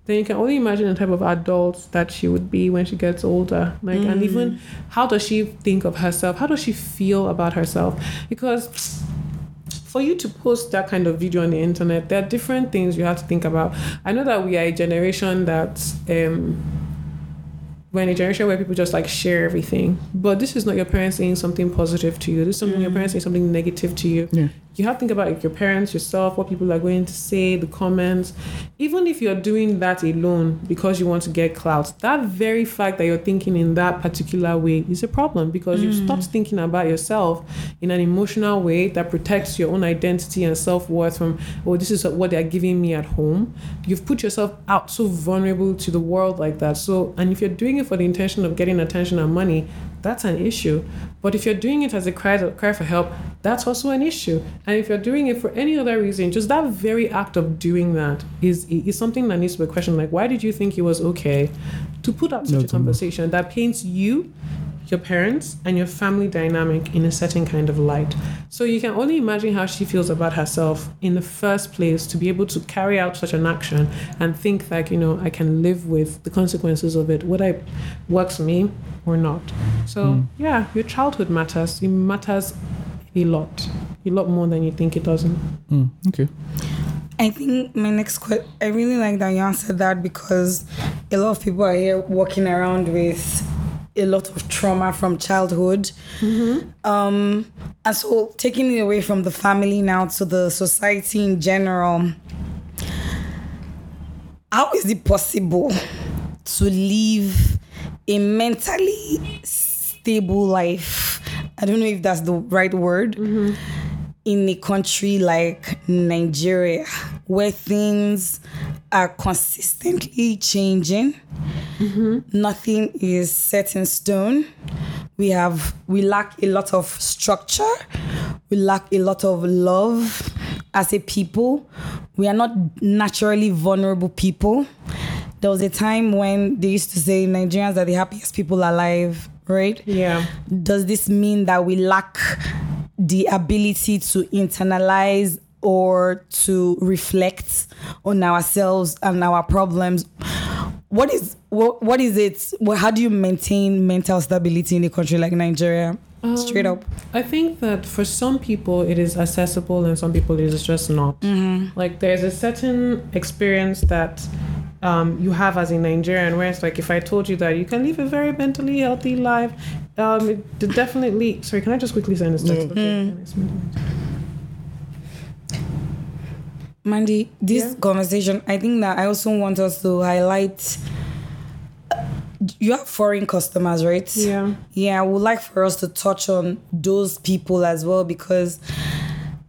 then you can only imagine the type of adult that she would be when she gets older. Like, and even how does she think of herself? How does she feel about herself? Because for you to post that kind of video on the internet, there are different things you have to think about. I know that we are a generation that um we're in a generation where people just like share everything. But this is not your parents saying something positive to you. This is something your parents saying something negative to you. Yeah. You have to think about your parents, yourself, what people are going to say, the comments. Even if you're doing that alone because you want to get clout, that very fact that you're thinking in that particular way is a problem because you've stopped mm. thinking about yourself in an emotional way that protects your own identity and self worth from, oh, this is what they're giving me at home. You've put yourself out so vulnerable to the world like that. So, and if you're doing it for the intention of getting attention and money, that's an issue. But if you're doing it as a cry, cry for help, that's also an issue. And if you're doing it for any other reason, just that very act of doing that is is something that needs to be questioned. Like, why did you think it was okay to put up such No, a conversation that paints you, your parents, and your family dynamic in a certain kind of light? So you can only imagine how she feels about herself in the first place to be able to carry out such an action and think like, you know, I can live with the consequences of it, whether it works for me or not. So yeah, your childhood matters. It matters a lot, a lot more than you think it doesn't. Mm, okay. I think my next question, I really like that you answered that because a lot of people are here walking around with a lot of trauma from childhood. Um, and so taking it away from the family now to the society in general, how is it possible to live a mentally stable life? I don't know if that's the right word. In a country like Nigeria, where things are consistently changing, mm-hmm. nothing is set in stone. We have we lack a lot of structure. We lack a lot of love as a people. We are not naturally vulnerable people. There was a time when they used to say Nigerians are the happiest people alive, right? Yeah. Does this mean that we lack the ability to internalize or to reflect on ourselves and our problems? What is what, what is it? Well, how do you maintain mental stability in a country like Nigeria? Straight up. I think that for some people it is accessible and some people it is just not. Like there's a certain experience that um, you have as a Nigerian where it's like if I told you that you can live a very mentally healthy life, um, it definitely. Sorry, can I just quickly send this text? Okay. Mandy, this Yeah. conversation, I think that I also want us to highlight you have foreign customers, right? Yeah. Yeah, I would like for us to touch on those people as well because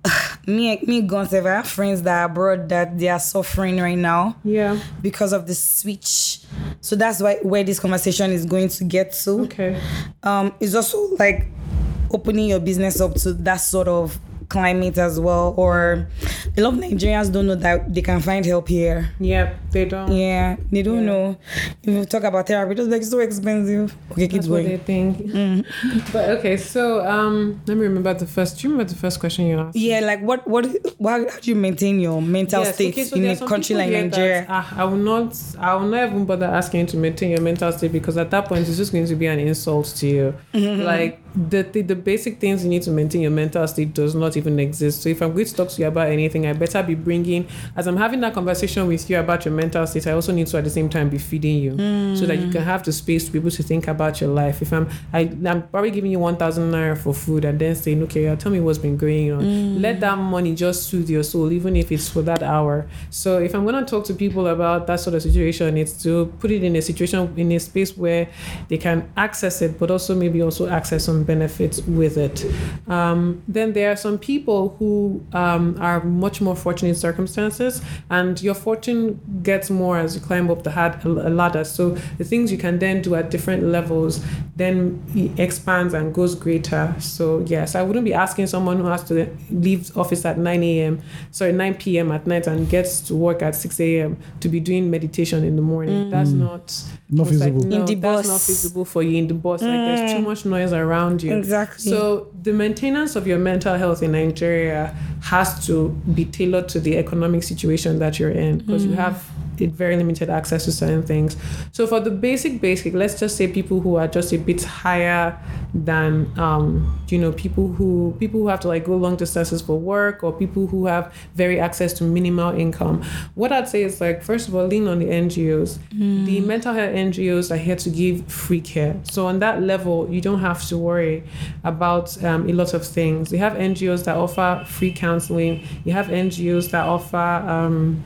(sighs) me, me, Gonsev, I have friends that are abroad that they are suffering right now Yeah. because of the switch. So that's why where this conversation is going to get to. Okay. Um, it's also like opening your business up to that sort of climate as well. Or a lot of Nigerians don't know that they can find help here. Yeah. They don't. Yeah, they don't Yeah. know. If you talk about therapy, it's like so expensive. Okay, keep That's what they think. (laughs) But okay, so um, let me remember the first. Do you remember the first question you asked? Yeah, like what, what, why, how do you maintain your mental Yes, state okay, so in a country like Nigeria? That, ah, I will not. I will not even bother asking you to maintain your mental state because at that point it's just going to be an insult to you. Mm-hmm. Like the, the the basic things you need to maintain your mental state does not even exist. So if I'm going to talk to you about anything, I better be bringing. As I'm having that conversation with you about your mental state, I also need to at the same time be feeding you so that Mm. you can have the space to be able to think about your life. If I'm I, I'm probably giving you one thousand naira for food and then saying, okay, tell me what's been going on. Mm. Let that money just soothe your soul, even if it's for that hour. So if I'm gonna talk to people about that sort of situation, it's to put it in a situation in a space where they can access it, but also maybe also access some benefits with it. Um, then there are some people who um, are much more fortunate circumstances, and your fortune gets more as you climb up the had- ladder. So the things you can then do at different levels then expands and goes greater. So yes, I wouldn't be asking someone who has to leave office at 9 a.m. sorry 9 p.m. at night and gets to work at 6 a.m. to be doing meditation in the morning. That's mm. not Not I was like, feasible. no, In the that's not bus. feasible for you in the bus. Like there's too mm. much noise around you. Exactly. So the maintenance of your mental health in Nigeria has to be tailored to the economic situation that you're in because you mm. have it very limited access to certain things. So for the basic basic, let's just say people who are just a bit higher than um, you know, people who people who have to like go long distances for work or people who have very access to minimal income. What I'd say is like first of all, lean on the NGOs. The mental health NGOs are here to give free care. So on that level, you don't have to worry about um, a lot of things. You have NGOs that offer free counseling. You have NGOs that offer um,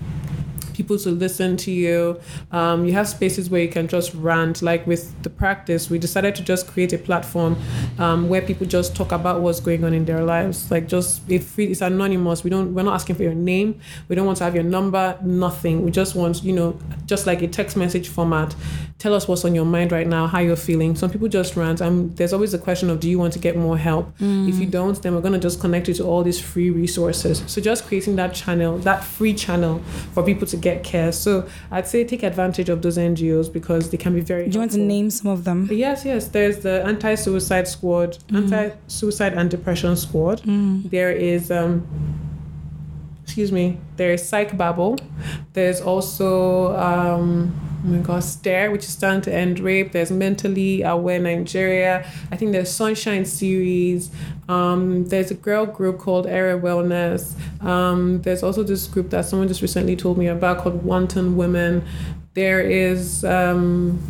people to listen to you. Um, you have spaces where you can just rant. Like with the practice, we decided to just create a platform um, where people just talk about what's going on in their lives. Like just free, it's anonymous. We don't. We're not asking for your name. We don't want to have your number. Nothing. We just want you know, just like a text message format. Tell us what's on your mind right now, how you're feeling. Some people just rant. Um, there's always a question of do you want to get more help? If you don't, then we're gonna just connect you to all these free resources. So just creating that channel, that free channel for people to get care. So I'd say take advantage of those NGOs because they can be very. do you want to name some of them? Yes, yes. There's the anti-suicide squad, anti-suicide and depression squad. There is um excuse me, there is Psych Babble. There's also um oh my god, Stare, which is starting to end rape. There's Mentally Aware Nigeria. I think there's Sunshine series. Um, there's a girl group called Era Wellness. Um, there's also this group that someone just recently told me about called Wanton Women. There is um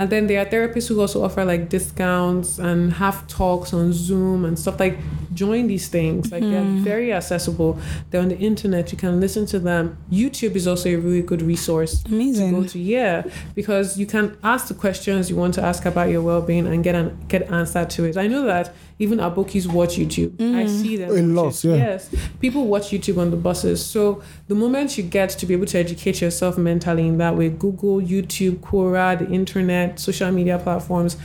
and then there are therapists who also offer like discounts and have talks on Zoom and stuff like join these things. Like they're mm-hmm. very accessible. They're on the internet. You can listen to them. YouTube is also a really good resource to go Amazing. to. Yeah, because you can ask the questions you want to ask about your well-being and get an get answer to it. I know that even our abokis watch YouTube. I mm. see them. A watch lot, it. yeah. Yes, people watch YouTube on the buses. So the moment you get to be able to educate yourself mentally in that way, Google, YouTube, Quora, the internet, social media platforms,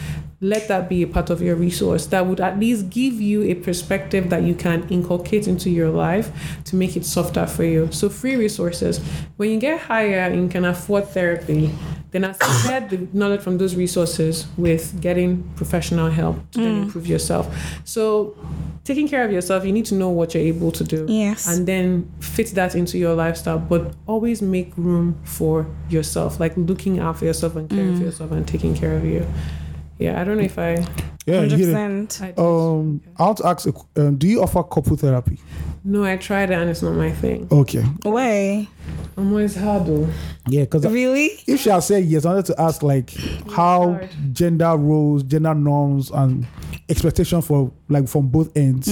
let that be a part of your resource that would at least give you a perspective that you can inculcate into your life to make it softer for you. So free resources. When you get higher and you can afford therapy, then associate the knowledge from those resources with getting professional help to then mm. improve yourself. So taking care of yourself, you need to know what you're able to do Yes. and then fit that into your lifestyle but always make room for yourself like looking out for yourself and caring for mm. yourself and taking care of you yeah i don't know if i, Yeah, you Hundred hit it. percent. I did. Um, I want to ask, um, do you offer couple therapy? no i tried it and it's not my thing Okay. Way. i'm always hard though Yeah, because Really? if she had said yes, I wanted to ask like how hard. gender roles, gender norms, and expectation for like from both ends,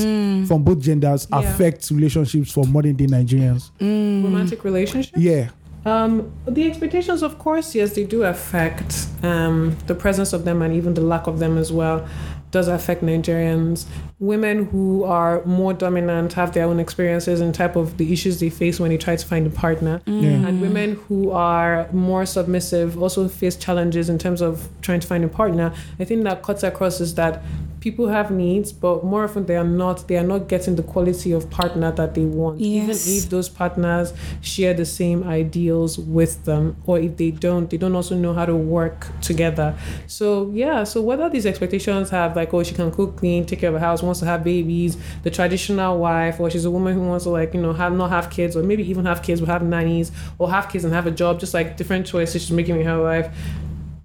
from both genders, Yeah. affect relationships for modern day Nigerians. romantic relationships. Yeah. Um, the expectations, of course, yes, they do affect um, the presence of them and even the lack of them as well. Does affect Nigerians. Women who are more dominant have their own experiences and type of the issues they face when they try to find a partner. Yeah. And women who are more submissive also face challenges in terms of trying to find a partner. I think that cuts across is that people have needs, but more often they are not. They are not getting the quality of partner that they want. Even if those partners share the same ideals with them, or if they don't, they don't also know how to work together. So yeah, so whether these expectations have like, oh, she can cook, clean, take care of a house, wants to have babies, the traditional wife, or she's a woman who wants to like, you know, have not have kids, or maybe even have kids but have nannies, or have kids and have a job, just like different choices she's making in her life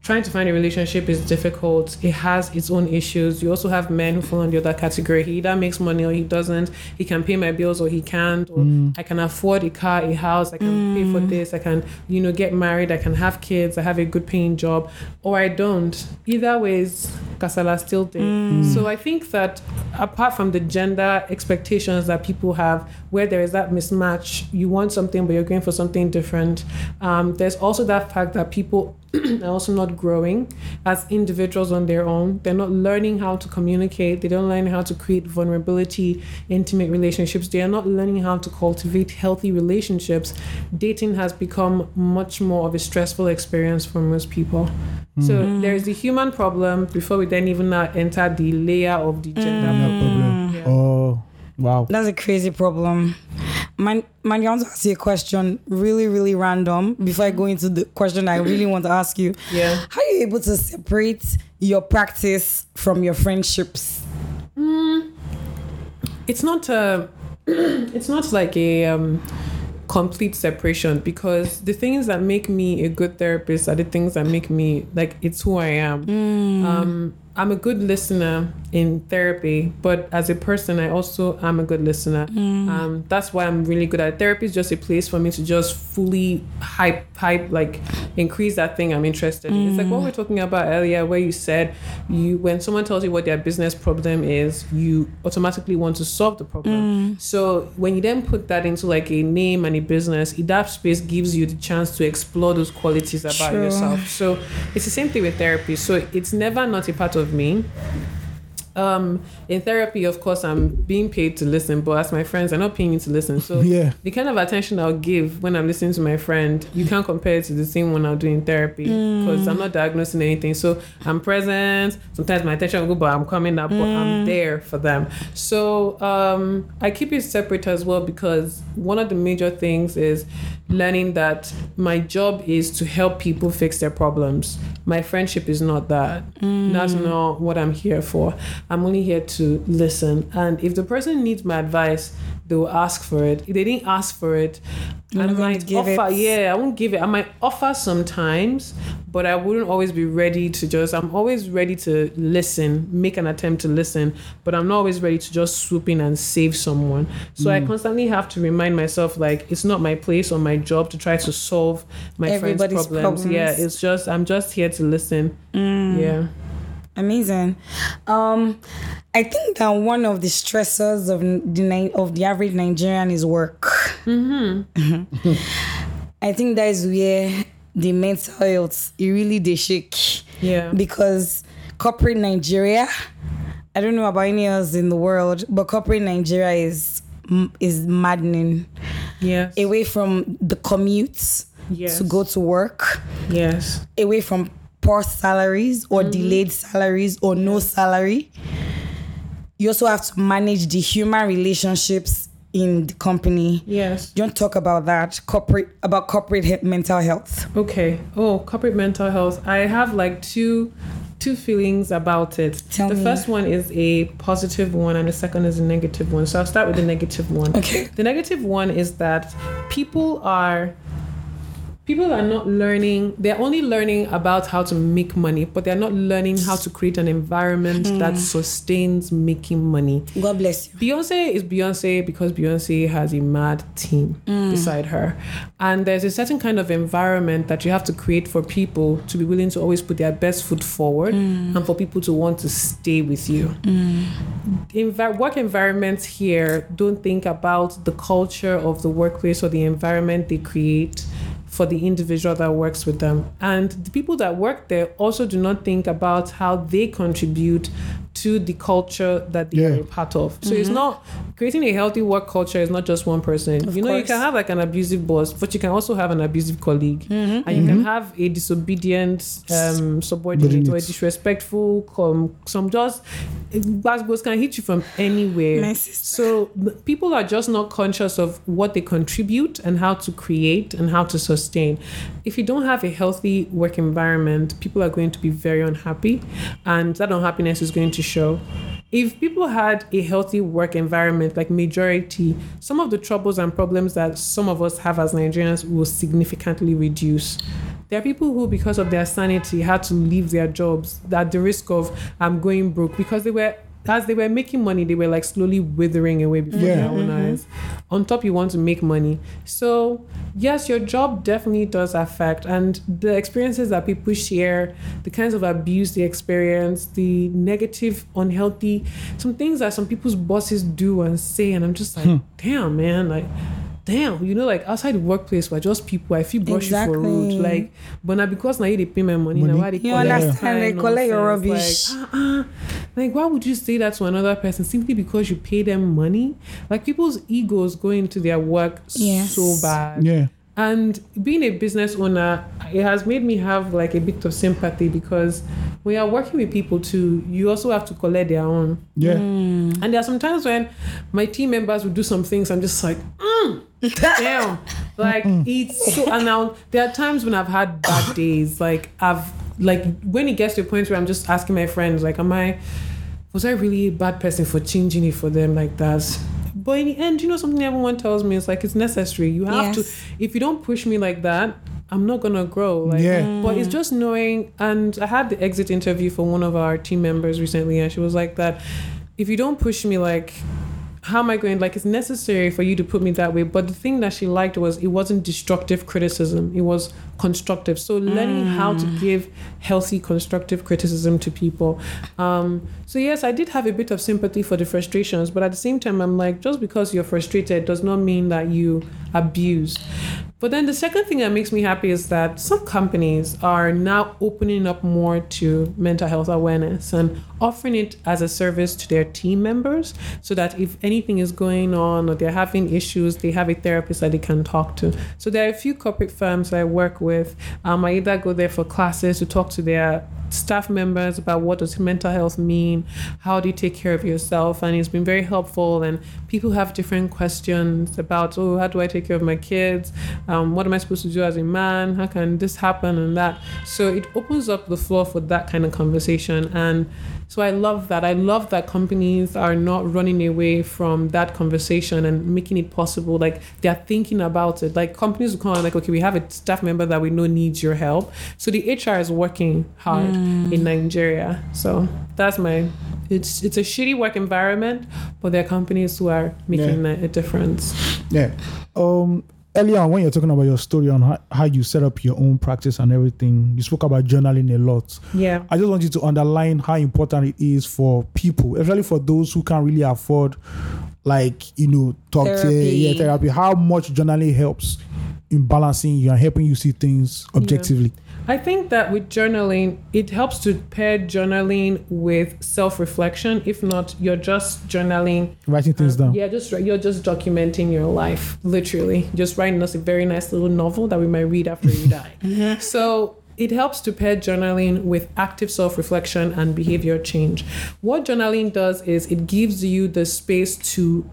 trying to find a relationship is difficult. It has its own issues. You also have men who fall in the other category. He either makes money or he doesn't. He can pay my bills or he can't. Or mm. I can afford a car, a house. I can pay for mm. this. I can, you know, get married. I can have kids. I have a good paying job. Or I don't. Either ways, Kasala still there. Mm. So I think that apart from the gender expectations that people have, where there is that mismatch, you want something but you're going for something different. Um, there's also that fact that people (clears throat) are also not growing as individuals on their own. They're not learning how to communicate. They don't learn how to create vulnerability, intimate relationships. They are not learning how to cultivate healthy relationships. Dating has become much more of a stressful experience for most people. So hmm. mm. there is the human problem before we then even now enter the layer of the gender. No problem. problem. Yeah. Oh, wow. That's a crazy problem. Man, man, I want to ask you a question, really, really random. Before I go into the question I really want to ask you, Yeah. how are you able to separate your practice from your friendships? it's not a (clears throat) it's not like a um complete separation because the things that make me a good therapist are the things that make me like it's who I am. Um I'm a good listener in therapy, but as a person, I also am a good listener. Mm. Um, that's why I'm really good at therapy. Is just a place for me to just fully hype, hype, like increase that thing I'm interested in. It's like what we we're mm. talking about earlier, where you said you when someone tells you what their business problem is, you automatically want to solve the problem. Mm. So when you then put that into like a name and a business, that space gives you the chance to explore those qualities about True. yourself. So it's the same thing with therapy. So it's never not a part of me. Um, in therapy, of course, I'm being paid to listen, but as my friends, are not paying me to listen. So Yeah. the kind of attention I'll give when I'm listening to my friend, you can't compare it to the same one I'll do in therapy because I'm not diagnosing anything. So I'm present. Sometimes my attention will go, but I'm coming up, but I'm there for them. So um, I keep it separate as well because one of the major things is learning that my job is to help people fix their problems. My friendship is not that. That's mm. not what I'm here for. I'm only here to listen. And if the person needs my advice, they will ask for it. If they didn't ask for it, You're I might give offer. it. Yeah, I won't give it. I might offer sometimes, but I wouldn't always be ready to just. I'm always ready to listen, make an attempt to listen, but I'm not always ready to just swoop in and save someone. So I hmm. constantly have to remind myself, like it's not my place or my job to try to solve my Everybody's friends' problems. Yeah, it's just I'm just here to listen. Hmm. Yeah. Amazing. Um, I think that one of the stressors of the of the average Nigerian is work. Mm-hmm. (laughs) I think that is where the mental health it really they shake. Yeah. Because corporate Nigeria, I don't know about any else in the world, but corporate Nigeria is is maddening. Yes. Away from the commutes Yes. to go to work yes. away from poor salaries or mm-hmm. delayed salaries or no salary. You also have to manage the human relationships in the company. Yes. Don't talk about that corporate about corporate he- mental health. Okay. Oh, corporate mental health. I have like two two feelings about it. Tell the me. first one is a positive one and the second is a negative one. So I'll start with the negative one. Okay. The negative one is that people are people are not learning they're only learning about how to make money but they're not learning how to create an environment Hmm. that sustains making money God bless you. Beyonce is Beyonce because Beyonce has a mad team hmm. beside her. And there's a certain kind of environment that you have to create for people to be willing to always put their best foot forward hmm. and for people to want to stay with you. Hmm. Envi- work environments here don't think about the culture of the workplace or the environment they create for the individual that works with them. And the people that work there also do not think about how they contribute to the culture that they Yeah. are a part of. So it's not creating a healthy work culture is not just one person. Of you know, you can have like an abusive boss, but you can also have an abusive colleague. And you can have a disobedient um, subordinate or a disrespectful, um, some just basketballs can hit you from anywhere. So people are just not conscious of what they contribute and how to create and how to sustain. If you don't have a healthy work environment, people are going to be very unhappy, and that unhappiness is going to show. If people had a healthy work environment, like majority, some of the troubles and problems that some of us have as Nigerians will significantly reduce. There are people who, because of their sanity, had to leave their jobs at the risk of um, going broke because they were as they were making money, they were like slowly withering away before Yeah. their own eyes. On top, you want to make money. So, yes, your job definitely does affect, and the experiences that people share, the kinds of abuse they experience, the negative, unhealthy, some things that some people's bosses do and say, and I'm just like, hmm. damn, man, like. Damn, you know, like outside the workplace, we're just people. I feel brush you for rude. Like, but now because now you they pay my money, now Money. why they You collect understand, they kind collect your rubbish. Like, uh-uh. Like, why would you say that to another person simply because you pay them money? Like, people's egos go into their work Yes. so bad. Yeah. And being a business owner, it has made me have like a bit of sympathy because when you're working with people too, you also have to collect their own. Yeah. Mm. And there are some times when my team members will do some things, I'm just like, mm, (laughs) damn. Like it's so and now there are times when I've had bad (coughs) days. Like I've like when it gets to a point where I'm just asking my friends, like, am I was I really a bad person for changing it for them like that? But in the end, you know something everyone tells me is like it's necessary. You have Yes. to if you don't push me like that, I'm not gonna grow. Like Yeah. but it's just knowing and I had the exit interview for one of our team members recently and she was like that if you don't push me like how am I going like it's necessary for you to put me that way but the thing that she liked was it wasn't destructive criticism it was constructive so learning how to give healthy constructive criticism to people um so yes I did have a bit of sympathy for the frustrations but at the same time I'm like just because you're frustrated does not mean that you abuse but then the second thing that makes me happy is that some companies are now opening up more to mental health awareness and offering it as a service to their team members so that if anything is going on or they're having issues, they have a therapist that they can talk to. So there are a few corporate firms I work with. Um, I either go there for classes to talk to their staff members about what does mental health mean, how do you take care of yourself, and it's been very helpful. And people have different questions about, oh, how do I take care of my kids? Um, what am I supposed to do as a man? How can this happen and that? So it opens up the floor for that kind of conversation. And so I love that. I love that companies are not running away from that conversation and making it possible. Like they're thinking about it. Like companies will come like, okay, we have a staff member that we know needs your help. So the HR is working hard in Nigeria. So that's my. It's it's a shitty work environment, but there are companies who are making a, a difference. Yeah. Um, earlier on when you're talking about your story on how, how you set up your own practice and everything, you spoke about journaling a lot. Yeah. I just want you to underline how important it is for people, especially for those who can't really afford, like you know, talk to Therapy. yeah therapy. How much journaling helps in balancing you and helping you see things objectively. I think that with journaling, it helps to pair journaling with self-reflection. If not, you're just journaling. Writing things um, down. Yeah, just you're just documenting your life, literally. Just writing us a very nice little novel that we might read after you (laughs) die. So it helps to pair journaling with active self-reflection and behavior change. What journaling does is it gives you the space to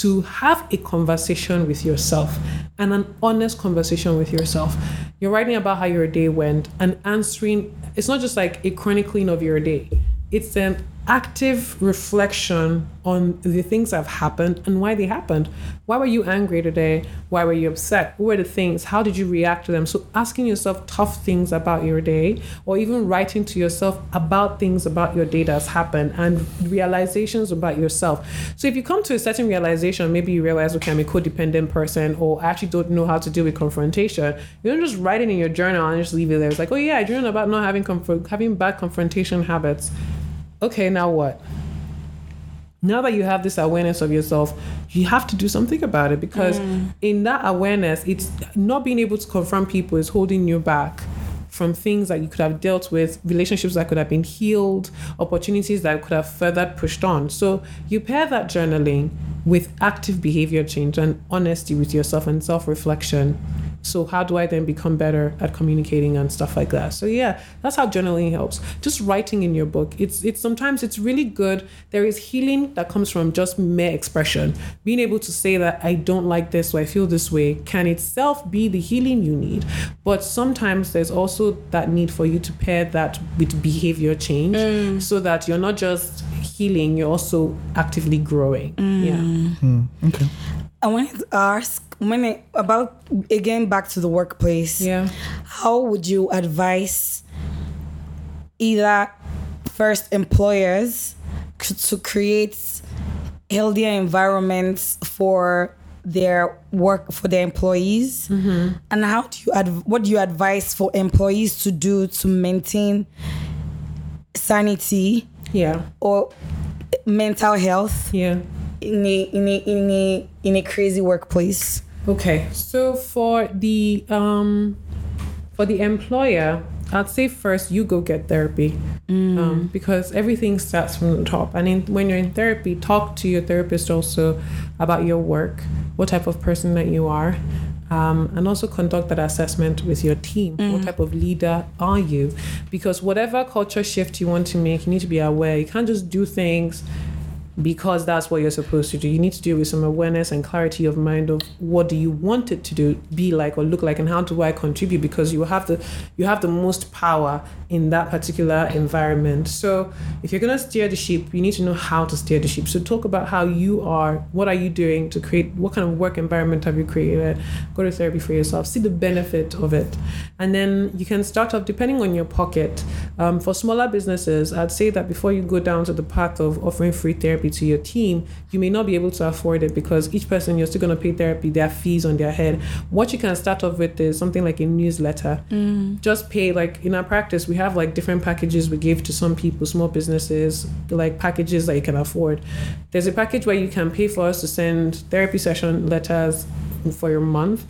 to have a conversation with yourself and an honest conversation with yourself. You're writing about how your day went and answering it's not just like a chronicling of your day. It's an active reflection on the things that have happened and why they happened. Why were you angry today? Why were you upset? What were the things? How did you react to them? So asking yourself tough things about your day or even writing to yourself about things about your day that's happened and realizations about yourself. So if you come to a certain realization, maybe you realize, okay, I'm a codependent person or I actually don't know how to deal with confrontation. You don't just write it in your journal and just leave it there. It's like, oh yeah, I journal about not having comfort, having bad confrontation habits. Okay, now what? now that you have this awareness of yourself, you have to do something about it because mm. in that awareness, it's not being able to confront people is holding you back from things that you could have dealt with, relationships that could have been healed, opportunities that could have further pushed on. So you pair that journaling with active behavior change and honesty with yourself and self reflection. So how do I then become better at communicating and stuff like that? So yeah, that's how journaling helps. Just writing in your book. It's it's sometimes it's really good. There is healing that comes from just mere expression. Being able to say that I don't like this or I feel this way can itself be the healing you need. But sometimes there's also that need for you to pair that with behavior change mm. so that you're not just healing, you're also actively growing. Yeah. Mm. Hmm. Okay. I wanted to ask when it, about again back to the workplace. Yeah. How would you advise either first employers to create healthier environments for their work for their employees mm-hmm. and how do you adv- what do you advise for employees to do to maintain sanity Yeah. or mental health Yeah. in a in a in a in a crazy workplace Okay, so for the um, for the employer, I'd say first you go get therapy um, because everything starts from the top. And in, when you're in therapy, talk to your therapist also about your work, what type of person that you are, um, and also conduct that assessment with your team. What type of leader are you? Because whatever culture shift you want to make, you need to be aware. You can't just do things because that's what you're supposed to do. You need to do it with some awareness and clarity of mind of what do you want it to do, be like or look like, and how do I contribute? Because you have the you have the most power in that particular environment. So if you're gonna steer the ship, you need to know how to steer the ship. So talk about how you are, what are you doing to create what kind of work environment have you created? Go to therapy for yourself, see the benefit of it. And then you can start off depending on your pocket. Um, for smaller businesses, I'd say that before you go down to the path of offering free therapy to your team, you may not be able to afford it because each person you're still going to pay therapy, their fees on their head. What you can start off with is something like a newsletter. Mm. Just pay, like in our practice, we have like different packages we give to some people, small businesses, like packages that you can afford. There's a package where you can pay for us to send therapy session letters for your month.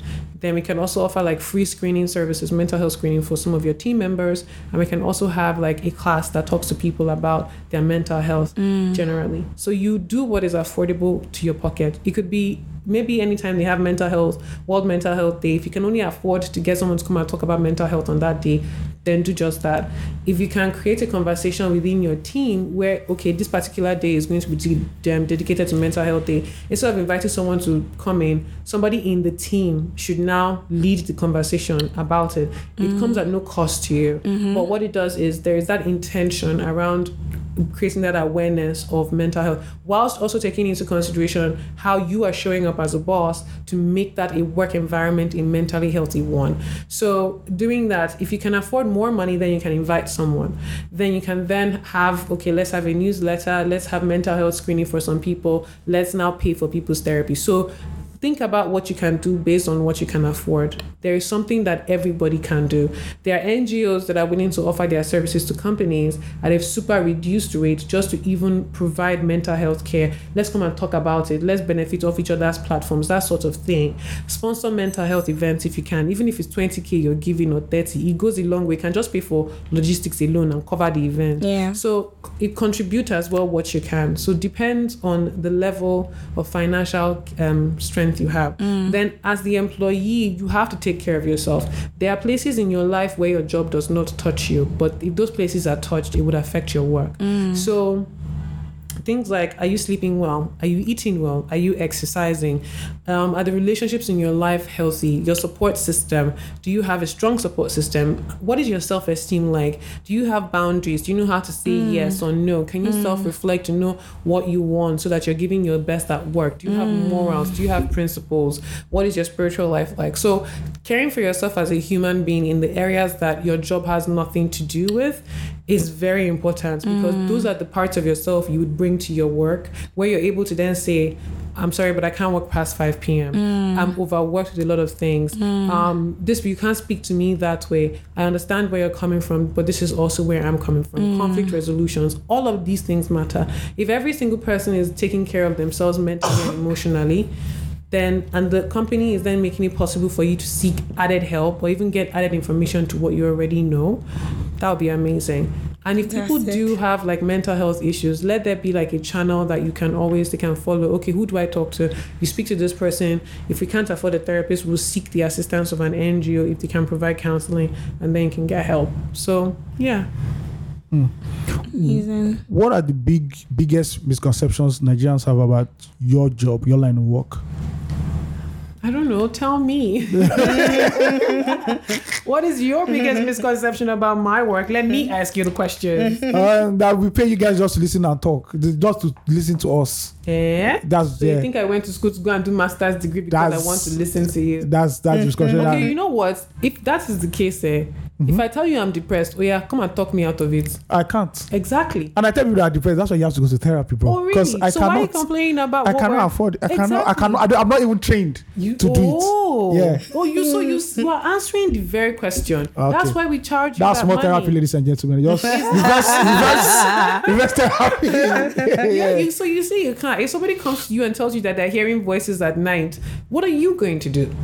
Then we can also offer like free screening services, mental health screening for some of your team members. And we can also have like a class that talks to people about their mental health mm. generally. So you do what is affordable to your pocket. It could be maybe anytime they have mental health, World Mental Health Day, if you can only afford to get someone to come and talk about mental health on that day, then do just that. If you can create a conversation within your team where, okay, this particular day is going to be de- um, dedicated to mental health day, instead of inviting someone to come in, somebody in the team should now lead the conversation about it. It comes at no cost to you. But what it does is there is that intention around creating that awareness of mental health whilst also taking into consideration how you are showing up as a boss to make that a work environment a mentally healthy one. So doing that if you can afford more money then you can invite someone then you can then have okay let's have a newsletter let's have mental health screening for some people let's now pay for people's therapy. So think about what you can do based on what you can afford. There is something that everybody can do. There are NGOs that are willing to offer their services to companies at a super reduced rate just to even provide mental health care. Let's come and talk about it. Let's benefit off each other's platforms, that sort of thing. Sponsor mental health events if you can, even if it's 20k you're giving or 30, it goes a long way. You can just pay for logistics alone and cover the event. Yeah. So it contributes as well what you can. So depends on the level of financial um, strength you have. Mm. Then as the employee, you have to take care of yourself. There are places in your life where your job does not touch you, but if those places are touched, it would affect your work. Mm. So things like are you sleeping well? Are you eating well? Are you exercising? Um, are the relationships in your life healthy? Your support system do you have a strong support system? What is your self-esteem like? Do you have boundaries? Do you know how to say mm. yes or no? Can you mm. self-reflect to know what you want so that you're giving your best at work? Do you have mm. morals? Do you have principles? What is your spiritual life like? So caring for yourself as a human being in the areas that your job has nothing to do with is very important because mm. those are the parts of yourself you would bring to your work where you're able to then say i'm sorry but i can't work past 5 p.m mm. i'm overworked with a lot of things. Mm. Um this you can't speak to me that way. I understand where you're coming from but this is also where i'm coming from. Conflict resolutions all of these things matter. If every single person is taking care of themselves mentally and emotionally then and the company is then making it possible for you to seek added help or even get added information to what you already know. That would be amazing. And if people Fantastic. do have like mental health issues let there be like a channel that you can always they can follow okay who do i talk to? You speak to this person. If we can't afford a therapist we'll seek the assistance of an ngo if they can provide counseling and then you can get help. So yeah. Hmm. Amazing. What are the big biggest misconceptions Nigerians have about your job, your line of work? I don't know. Tell me. (laughs) what is your biggest (laughs) misconception about my work? Let me ask you the question. (laughs) uh, that we pay you guys just to listen and talk, just to listen to us. Eh? That's So you think I went to school to go and do master's degree because That's- I want to listen to you? That's that's discussion. Okay, you know what? If that is the case, eh, if mm-hmm. I tell you I'm depressed, oh yeah, come and talk me out of it. I can't. Exactly. And I tell people that are depressed. That's why you have to go to therapy, bro. Oh really? I so why are you cannot. complaining about? I cannot afford. I cannot. I Exactly. cannot. I I'm not even trained You, to do it. oh. Yeah. Oh, you so you, you are answering the very question. That's why we charge you That's that more money. therapy, ladies and gentlemen. Just (laughs) reverse, reverse, reverse therapy. Yeah, (laughs) yeah. you, so you see, you can't. If somebody comes to you and tells you that they're hearing voices at night, what are you going to do?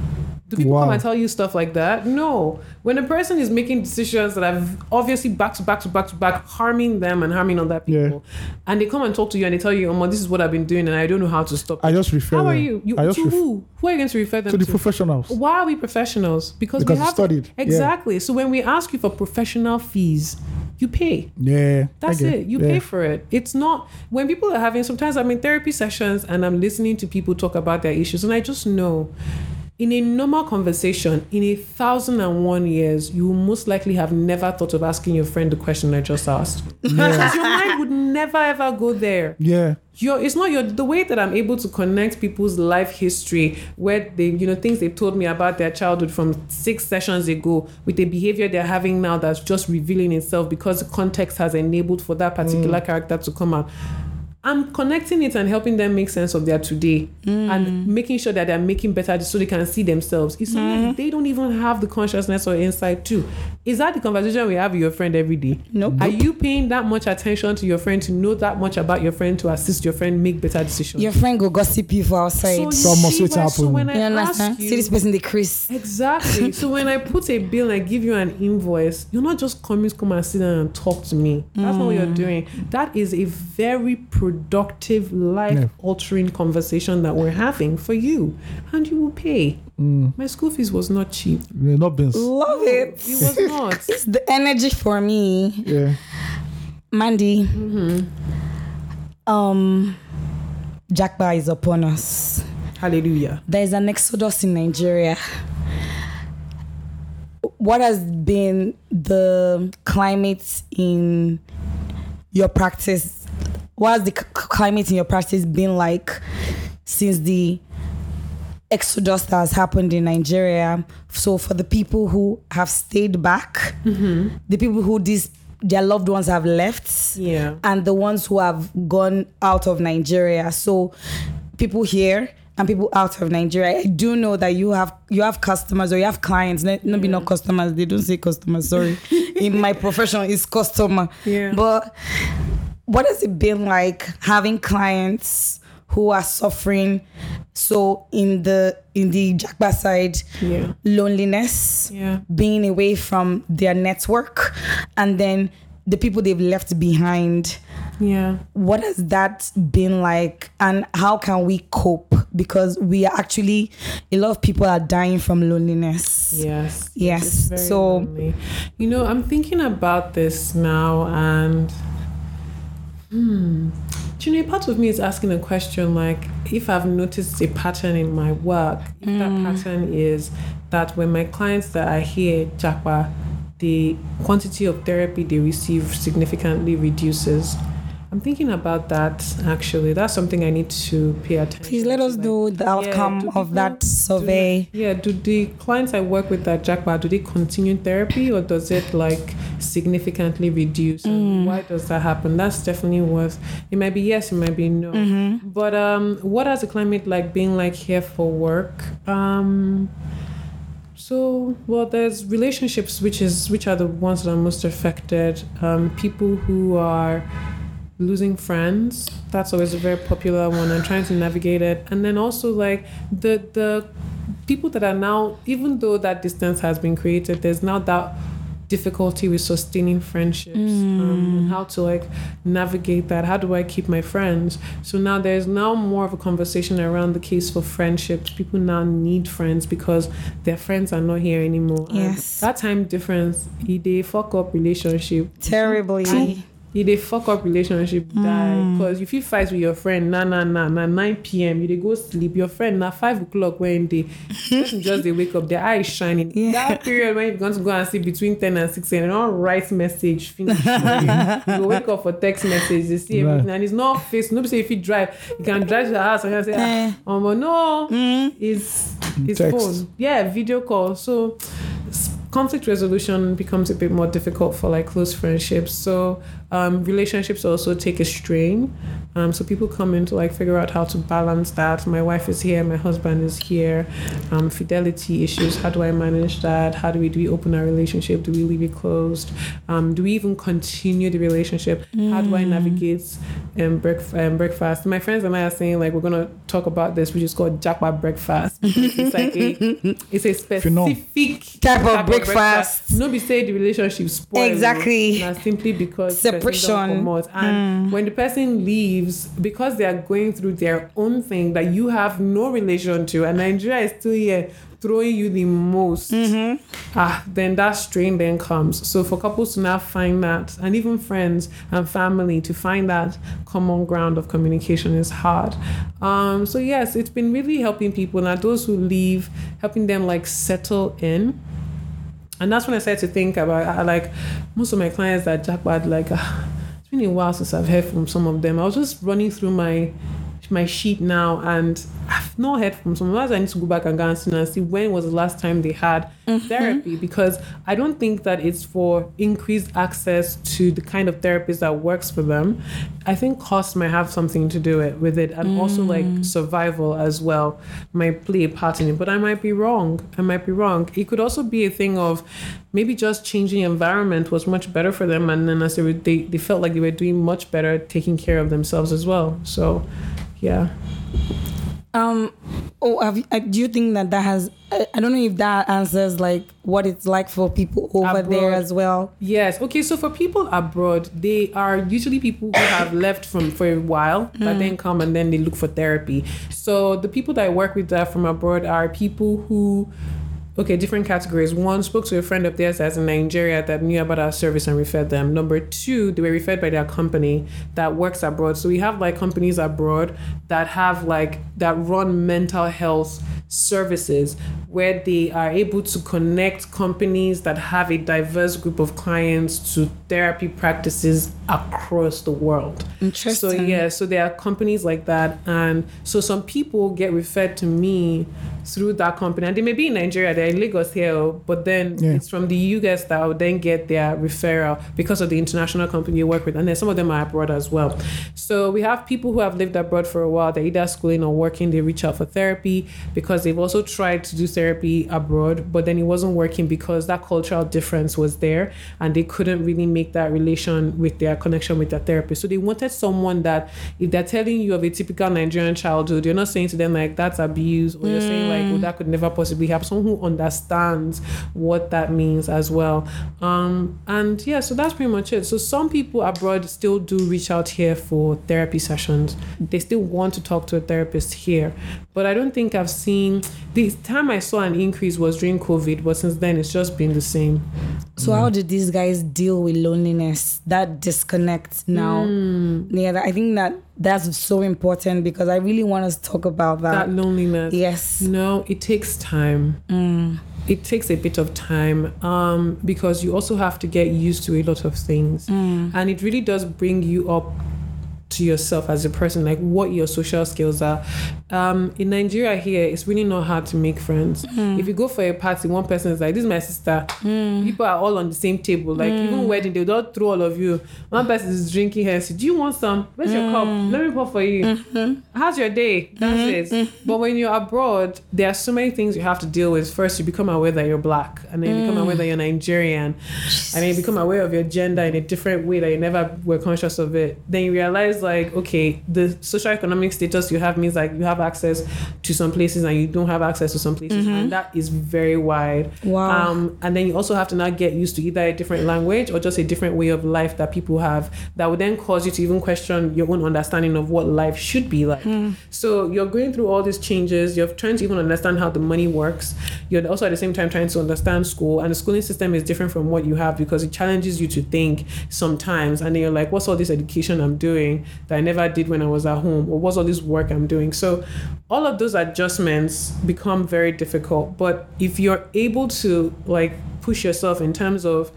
Do people Wow. come and tell you stuff like that? No. When a person is making decisions that are obviously back to back to back to back, harming them and harming other Yeah. people, and they come and talk to you and they tell you, "Oh, this is what I've been doing and I don't know how to stop." I just refer how are you? You I just to ref- who? Who are you going to refer them to to? the professionals. Why are we professionals? Because, Because we have studied. Yeah. Exactly. So when we ask you for professional fees, you pay. Yeah, That's it. You yeah. pay for it. It's not when people are having. Sometimes I'm in therapy sessions and I'm listening to people talk about their issues, and I just know. In a normal conversation, in a thousand and one years, you most likely have never thought of asking your friend the question I just asked. Because your mind would never ever go there. Yeah, Your, it's not your the way that I'm able to connect people's life history, where they, you know, things they've told me about their childhood from six sessions ago, with the behavior they're having now that's just revealing itself because the context has enabled for that particular mm. character to come out. I'm connecting it and helping them make sense of their today and mm. making sure that they're making better so they can see themselves. It's something that mm. they don't even have the consciousness or insight to. Is that the conversation we have with your friend every day? Nope. Are you paying that much attention to your friend to know that much about your friend to assist your friend make better decisions? Your friend go gossip you for outside. you Some must see wait happen. So when you I understand? ask you, See this person, the Chris. Exactly. so when I put a bill and I give you an invoice, you're not just coming to come and sit down and talk to me. That's not what you're mm. doing. That is a very productive, life altering conversation that we're having for you. And you will pay. My school fees was not cheap. yeah not Benz. Love it. It was not. (laughs) It's the energy for me. Yeah, Mandy. Um Japa is upon us. Hallelujah. There is an exodus in Nigeria. What has been the climate in your practice? What has the c- climate in your practice been like since the exodus that has happened in Nigeria? So for the people who have stayed back, mm-hmm. the people who these their loved ones have left, Yeah. and the ones who have gone out of Nigeria. So people here and people out of Nigeria. I do know that you have you have customers or you have clients. Not, not be not mm. customers. They don't say customers. Sorry, (laughs) in my profession, it's customer. Yeah. But what has it been like having clients who are suffering? So in the in the Japa side, Yeah. loneliness, Yeah. being away from their network, and then the people they've left behind Yeah. what has that been like and how can we cope because we are actually a lot of people are dying from loneliness Yes. Yes, so- lonely. you know, I'm thinking about this now, and hmm, do you know, part of me is asking a question like, if I've noticed a pattern in my work, if that pattern is that when my clients that are here, japa, the quantity of therapy they receive significantly reduces. I'm thinking about that actually. That's something I need to pay attention. please let us like, know the outcome do of that do- survey yeah, do the clients I work with at Jackpot, do they continue therapy or does it like significantly reduce? Mm. Why does that happen? That's definitely worth it might be yes, it might be no. Mm-hmm. But um what has the climate like being like here for work? Um so well there's relationships which is which are the ones that are most affected. Um people who are losing friends that's always a very popular one and trying to navigate it. And then also like the the people that are now even though that distance has been created there's now that difficulty with sustaining friendships um, and how to like navigate that how do i keep my friends? So now there's now more of a conversation around the case for friendships. People now need friends because their friends are not here anymore. And Yes. that time difference dey fuck up relationship. Terribly you dey fuck up relationship die. Because if you fight with your friend na na na na 9 pm you dey go sleep. Your friend na 5 o'clock when dey. (laughs) Person just dey wake up their eyes shining. Yeah. that period when you going to go and sleep between 10 and 6 am they don write message finish. You (laughs) you go wake up for text message dey see Right. everything and it's not face no be say if you drive. You can drive to the house and you say Eh. ah omo no it's it's Text. phone. Yeah video call. So conflict resolution becomes a bit more difficult for like close friendships. So um, relationships also take a strain. Um, so people come in to like figure out how to balance that. My wife is here my husband is here. Um, fidelity issues how do i manage that? How do we do we open our relationship? Do we leave it closed? Um, do we even continue the relationship? How do i navigate um, break, um, breakfast? My friends and i are saying like we're gonna talk about this which is called jackpot breakfast. Because it's like a (laughs) it's a you know. specific Type of breakfast. no be say the relationship spoil. Exactly. na simply because person comot. and when the person leaves because they are going through their own thing that you have no relation to and nigeria is still here throwing you the most ah then that strain then comes. So for couples to now find that and even friends and family to find that common ground of communication is hard. Um so yes it's been really helping people. Now those who leave helping them like settle in and that's when I started to think about I, like most of my clients that jackpot like ah, (laughs) it's been a while since I've heard from some of them. I was just running through my my sheet now and I've not heard from some of us. I need to go back and go and see and see when was the last time they had mm-hmm. therapy because I don't think that it's for increased access to the kind of therapist that works for them. I think cost might have something to do it with it and also like mm. survival as well might play a part in it. But I might be wrong. I might be wrong. It could also be a thing of maybe just changing environment was much better for them and then as they, were, they, they felt like they were doing much better taking care of themselves as well. So yeah. um oh have you, uh, do you think that that has I, I don't know if that answers like what it's like for people over there as well Yes. Okay. So for people abroad, they are usually people who have left from for a while, but then come and then they look for therapy. So the people that I work with that from abroad are people who. Okay, different categories. One spoke to a friend of theirs that's in Nigeria that knew about our service and referred them. Number two, they were referred by their company that works abroad. So we have like companies abroad that have like that run mental health services where they are able to connect companies that have a diverse group of clients to therapy practices across the world. Interesting. So yeah, so there are companies like that, and so some people get referred to me through that company. And they may be in Nigeria, they're in Lagos here, but then Yeah. it's from the US that will then get their referral because of the international company you work with. And then some of them are abroad as well. So we have people who have lived abroad for a while, they're either schooling or working, they reach out for therapy because they've also tried to do therapy abroad, but then it wasn't working because that cultural difference was there and they couldn't really make that relation with their connection with their therapist. So they wanted someone that if they're telling you of a typical Nigerian childhood, you're not saying to them like that's abuse or you're saying like, oh, that could never possibly happen. Someone who understands what that means as well. Um, and yeah, so that's pretty much it. So some people abroad still do reach out here for therapy sessions. They still want to talk to a therapist here. But I don't think I've seen the time I saw an increase was during COVID, but since then it's just been the same. So how did these guys deal with loneliness? That disconnect now. Hmm. Yeah, I think that that's so important because I really want us to talk about that. That loneliness. yes. No, it takes time. It takes a bit of time um, because you also have to get used to a lot of things. And it really does bring you up to yourself as a person, like what your social skills are. Um, in Nigeria, here, it's really not hard to make friends. Mm. If you go for a party, one person is like, This is my sister. Mm. People are all on the same table. Like, even mm. wedding, they don't throw all of you. One person is drinking Hennessy. Do you want some? Where's your cup? Let me pour for you. Mm-hmm. How's your day? That's mm-hmm. it. Mm-hmm. But when you're abroad, there are so many things you have to deal with. First, you become aware that you're black, and then you become aware that you're Nigerian, and then you become aware of your gender in a different way that you never were conscious of it. Then you realize, like, okay, the social economic status you have means like you have access to some places and you don't have access to some places, and that is very wide. Wow. Um, and then you also have to now get used to either a different language or just a different way of life that people have that would then cause you to even question your own understanding of what life should be like. So you're going through all these changes, you're trying to even understand how the money works. You're also at the same time trying to understand school, and the schooling system is different from what you have because it challenges you to think sometimes. And then you're like, what's all this education I'm doing that I never did when I was at home? Or what's all this work I'm doing? So all of those adjustments become very difficult. But if you're able to like push yourself in terms of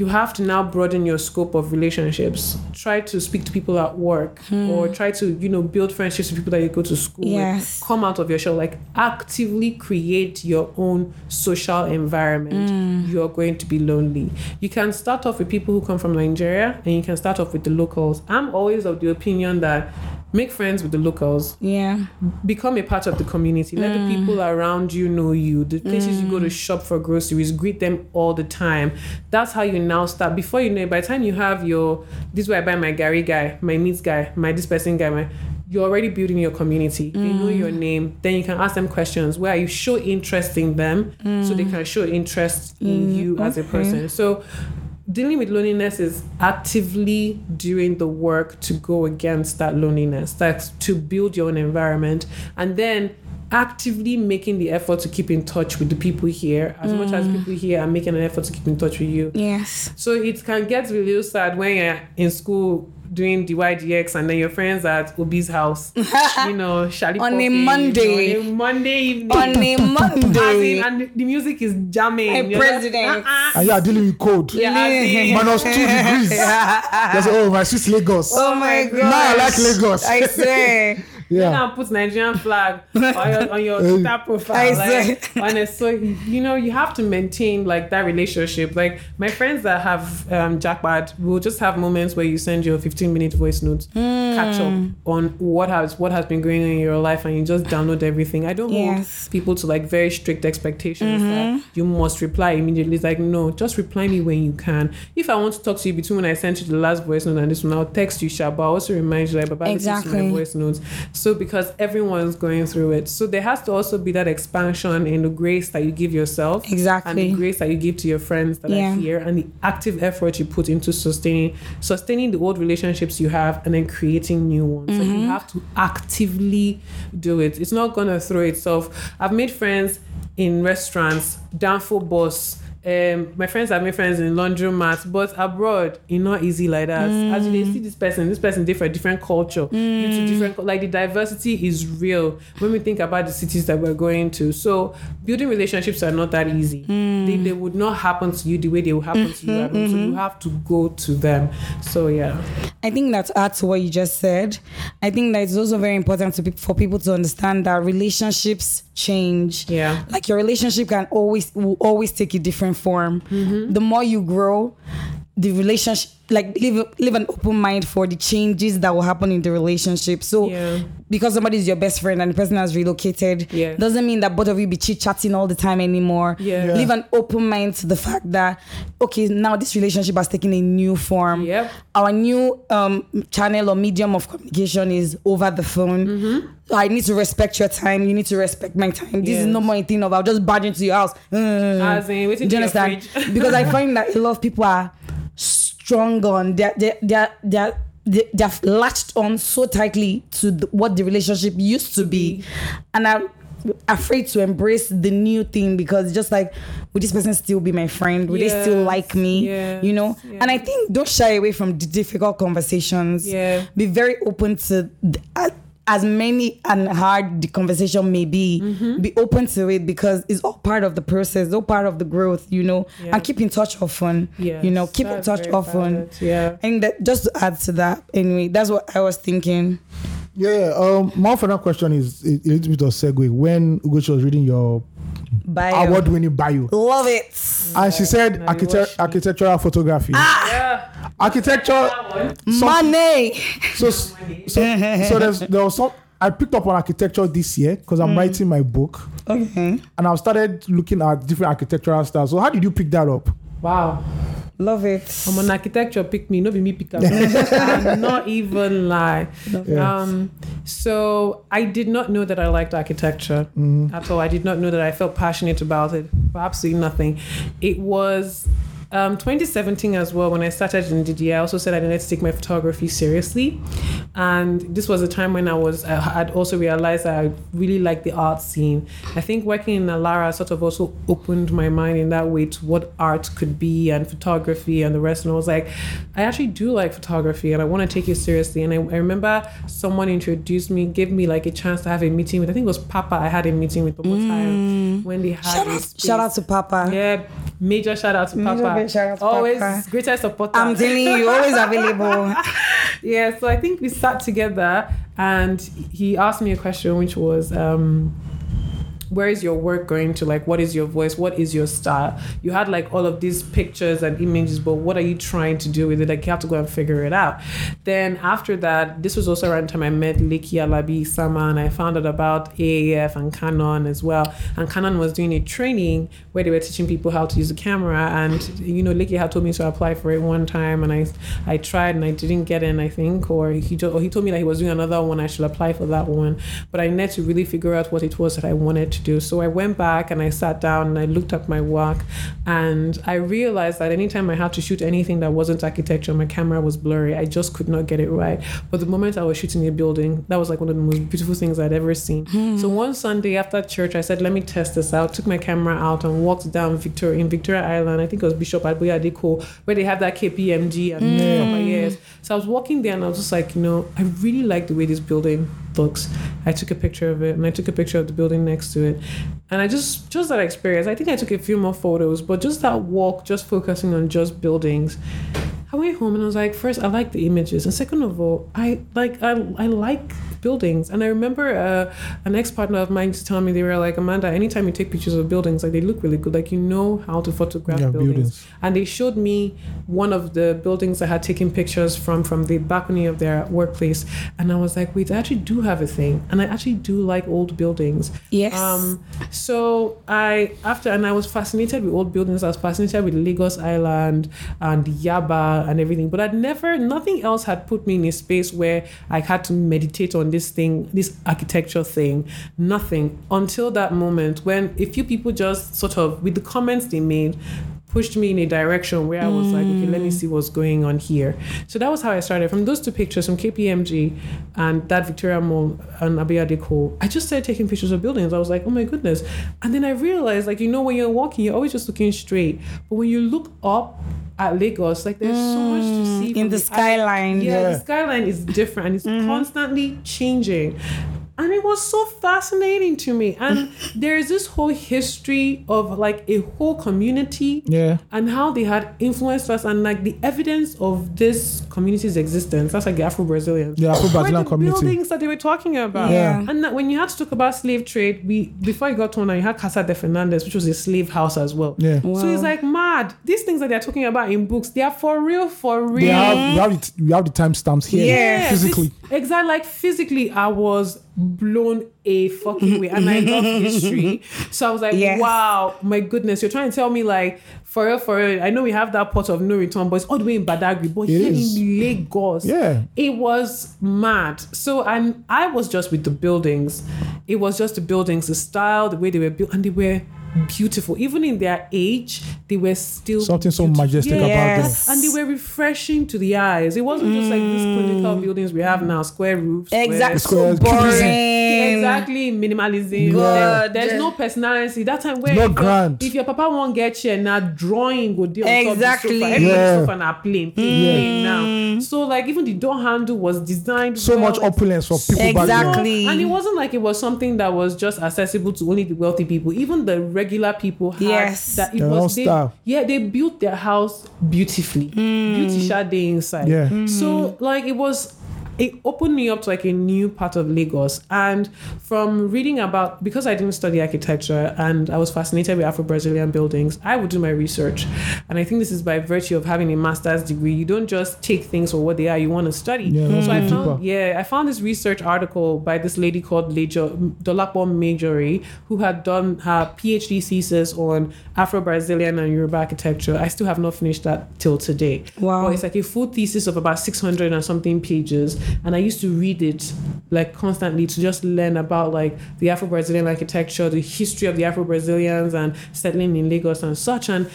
you have to now broaden your scope of relationships. Try to speak to people at work hmm. or try to, you know, build friendships with people that you go to school Yes. with. Come out of your shell. Like actively create your own social environment. Hmm. You're going to be lonely. You can start off with people who come from Nigeria and you can start off with the locals. I'm always of the opinion that make friends with the locals Yeah. become a part of the community. Let the mm. people around you know you. The places you go to mm. shop for groceries, greet them all the time. That's how you now start. Before you know it, by the time you have your this is where I buy my garri guy, my meats guy, my this person guy, my you're already building your community. They know mm. your name. Then you can ask them questions where you show interest in them so they can show interest in you as a person. So dealing with loneliness is actively doing the work to go against that loneliness. That's to build your own environment. And then actively making the effort to keep in touch with the people here as much as mm. people here are making an effort to keep in touch with you Yes. so it can get really sad when you're in school doing DYDX and then your friends at Obi's house, (laughs) you know, Shali On a Poppy, Monday. on a Monday evening. On a (laughs) As in, Monday. and the- the music is jamming. My You're like, president. "Uh-uh." And you are dealing with cold. Yeah, as in- Minus two degrees. (laughs) That's oh my sweet Lagos. Oh my god. Now I like Lagos. I swear. You yeah. now put Nigerian flag (laughs) on your, on your Twitter profile. I like, say. and so you know you have to maintain like that relationship. Like my friends that have um, jackpot will just have moments where you send your 15 minute voice notes, catch up on what has what has been going on in your life, and you just download everything. I don't Yes. hold people to like very strict expectations Mm-hmm. that you must reply immediately. It's like no, just reply me when you can. If I want to talk to you between when I sent you the last voice note and this one, I'll text you, Sha, but I'll also remind you like, Baba, listen to Exactly. my voice notes. So because everyone's going through it, so there has to also be that expansion in the grace that you give yourself, Exactly. and the grace that you give to your friends that Yeah. are here, and the active effort you put into sustaining sustaining the old relationships you have, and then creating new ones. So Mm-hmm. you have to actively do it. It's not gonna throw itself. I've made friends in restaurants, down for boss um, my friends have made friends in laundromats, but abroad, it's not easy like that. As you see this person, this person different, different culture, due to different like the diversity is real when we think about the cities that we're going to. So building relationships are not that easy. They, they would not happen to you the way they will happen to you home. So you have to go to them. So yeah, I think that adds to what you just said. I think that it's also very important to be, for people to understand that relationships change. Yeah. Like your relationship can always will always take a different form. Mm-hmm. The more you grow, the relationship like live live an open mind for the changes that will happen in the relationship. So Yeah. because somebody is your best friend and the person has relocated, Yeah. doesn't mean that both of you be chit chatting all the time anymore. Yeah. Yeah. Leave an open mind to the fact that okay, now this relationship has taken a new form Yep. our new um, channel or medium of communication is over the phone. Mm-hmm. I need to respect your time. You need to respect my time. This is no more a thing of I'll just barge into your house. Mm. As in, Do you to your understand? (laughs) because I find that a lot of people are strong on they're they're they're, they're they, they've latched on so tightly to the, what the relationship used to be, and I'm afraid to embrace the new thing because just like would this person still be my friend? Would they still like me? yes, you know? yeah. and i think don't shy away from the difficult conversations. Yeah. be very open to th- a- uh, as many and hard the conversation may be Mm-hmm. be open to it because it's all part of the process all part of the growth you know Yeah. and keep in touch often Yes, you know keep in touch often valid, yeah. and that just to add to that anyway that's what i was thinking Yeah, yeah. Um, my final question is a, a little bit of segue. When Ugochi was reading your bye award-winning bio, love it and she said now architect, watch me. architectural photography, ah! Yeah. architecture. some- money So, so, so there's there was some. I picked up on architecture this year because I'm mm. writing my book, okay and I've started looking at different architectural styles. So how did you pick that up? Wow. Love it I'm an architecture pick me, no be me pick up. (laughs) I'm not even lie. Yeah. Um, so I did not know that I liked architecture at all. I did not know that I felt passionate about it. For absolutely nothing. It was um, 2017 as well when I started in DDI. I also said I needed to take my photography seriously, and this was a time when I was I had also realized that I really liked the art scene. I think working in Alara sort of also opened my mind in that way to what art could be and photography and the rest. And I was like, I actually do like photography and I want to take it seriously. And I, I remember someone introduced me, gave me like a chance to have a meeting with. I think it was Papa. I had a meeting with one time when they had shout out, shout out to papa Yeah, major shout out to Major Papa. Big shout out Always Papa. greatest supporter. i'm telling you always available (laughs) yeah, so I think we sat together and he asked me a question which was um where is your work going to? Like what is your voice? What is your style? You had like all of these pictures and images but what are you trying to do with it? Like you have to go and figure it out. Then after that this was also around the time i met Liki Alabi Sama and i found out about AAF and Canon as well. And Canon was doing a training where they were teaching people how to use the camera. And you know Liki had told me to apply for it one time and I I tried and I didn't get in I think or he told, or he told me that he was doing another one I should apply for that one. But I needed to really figure out what it was that I wanted to do. So I went back and I sat down and I looked at my work and I realized that anytime I had to shoot anything that wasn't architecture my camera was blurry. I just could not get it right. But the moment I was shooting a building that was like one of the most beautiful things I'd ever seen. Hmm. So one Sunday after church I said let me test this out. Took my camera out and walked down Victoria in Victoria Island. I think it was Bishop Aboyade where they have that KPMG and hmm. ears so I was walking there and I was just like you know I really like the way this building looks. I took a picture of it and I took a picture of the building next to it and I just just that experience. I think I took a few more photos but just that walk just focusing on just buildings. I went home and I was like, first, I like the images, and second of all, I like I, I like buildings. And I remember uh, an ex partner of mine used to tell me they were like, Amanda, anytime you take pictures of buildings, like they look really good, like you know how to photograph Yeah, buildings. buildings. And they showed me one of the buildings I had taken pictures from from the balcony of their workplace, and I was like, wait, I actually do have a thing, and I actually do like old buildings. Yes. Um, so I after and I was fascinated with old buildings. I was fascinated with Lagos Island and Yaba and everything. But I'd never nothing else had put me in a space where I had to meditate on this thing, this architecture thing. Nothing until that moment when a few people just sort of with the comments they made pushed me in a direction where I was like, okay, let me see what's going on here. So that was how I started. From those two pictures, from KPMG and that Victoria Mall and Aboyade Cole, I just started taking pictures of buildings. I was like, oh my goodness. And then I realized, like, you know, when you're walking, you're always just looking straight. But when you look up at Lagos, like there's so much to see Mm, in from the skyline. yeah, Yeah. the skyline is different and it's Mm-hmm. constantly changing. And it was so fascinating to me. And (laughs) there is this whole history of like a whole community Yeah. and how they had influenced us and like the evidence of this community's existence. That's like the Afro Brazilians. The Afro-Brazilian the community. buildings that they were talking about. Yeah. And that when you had to talk about slave trade, we before you got to one, you had Casa de Fernandez, which was a slave house as well. Yeah. So it's like mad. These things that they're talking about in books, they are for real, for real. We have we have the, we have the timestamps here Yeah. physically. this- exactly. Like physically, I was blown a fucking way, and I love history. (laughs) So I was like, Yes. wow, my goodness, you're trying to tell me like for real, for real. I know we have that point of no return, but it's all the way in Badagry, but It here is. in Lagos, Yeah. it was mad. So and I was just with the buildings. It was just the buildings, the style, the way they were built, and they were beautiful. Even in their age, they were still Something so beautiful. majestic Yeah. about them. Yes. And they were refreshing to the eyes. It wasn't just like these clinical buildings we have now, square roofs. Exactly. Square- So boring. Exactly, minimalism. Yeah. There- there's no personality. That time where No if, your- grand. if your papa won't get you, now drawing go deal Exactly. on top the sofa. Everybody's Yeah. sofa now plain, plain, plain now. So like even the door handle was designed So well. much opulence for people back then. Exactly. And it wasn't like it was something that was just accessible to only the wealthy people. Even the regular people had Yes. that it Their own was they, style. yeah, they built their house beautifully. Mm. Beauty shade inside. Yeah. So mm. like it was it opened me up to like a new part of Lagos. And from reading about because I didn't study architecture and I was fascinated with Afro Brazilian buildings, I would do my research. And I think this is by virtue of having a master's degree. You don't just take things for what they are, you want to study. Yeah, let's so I found deeper. yeah, I found this research article by this lady called Lejo Dolapo Majori, who had done her PhD thesis on Afro Brazilian and Yoruba architecture. I still have not finished that till today. Wow. But it's like a full thesis of about 600 and something pages. And I used to read it like constantly to just learn about like the Afro Brazilian architecture, the history of the Afro Brazilians and settling in Lagos and such. And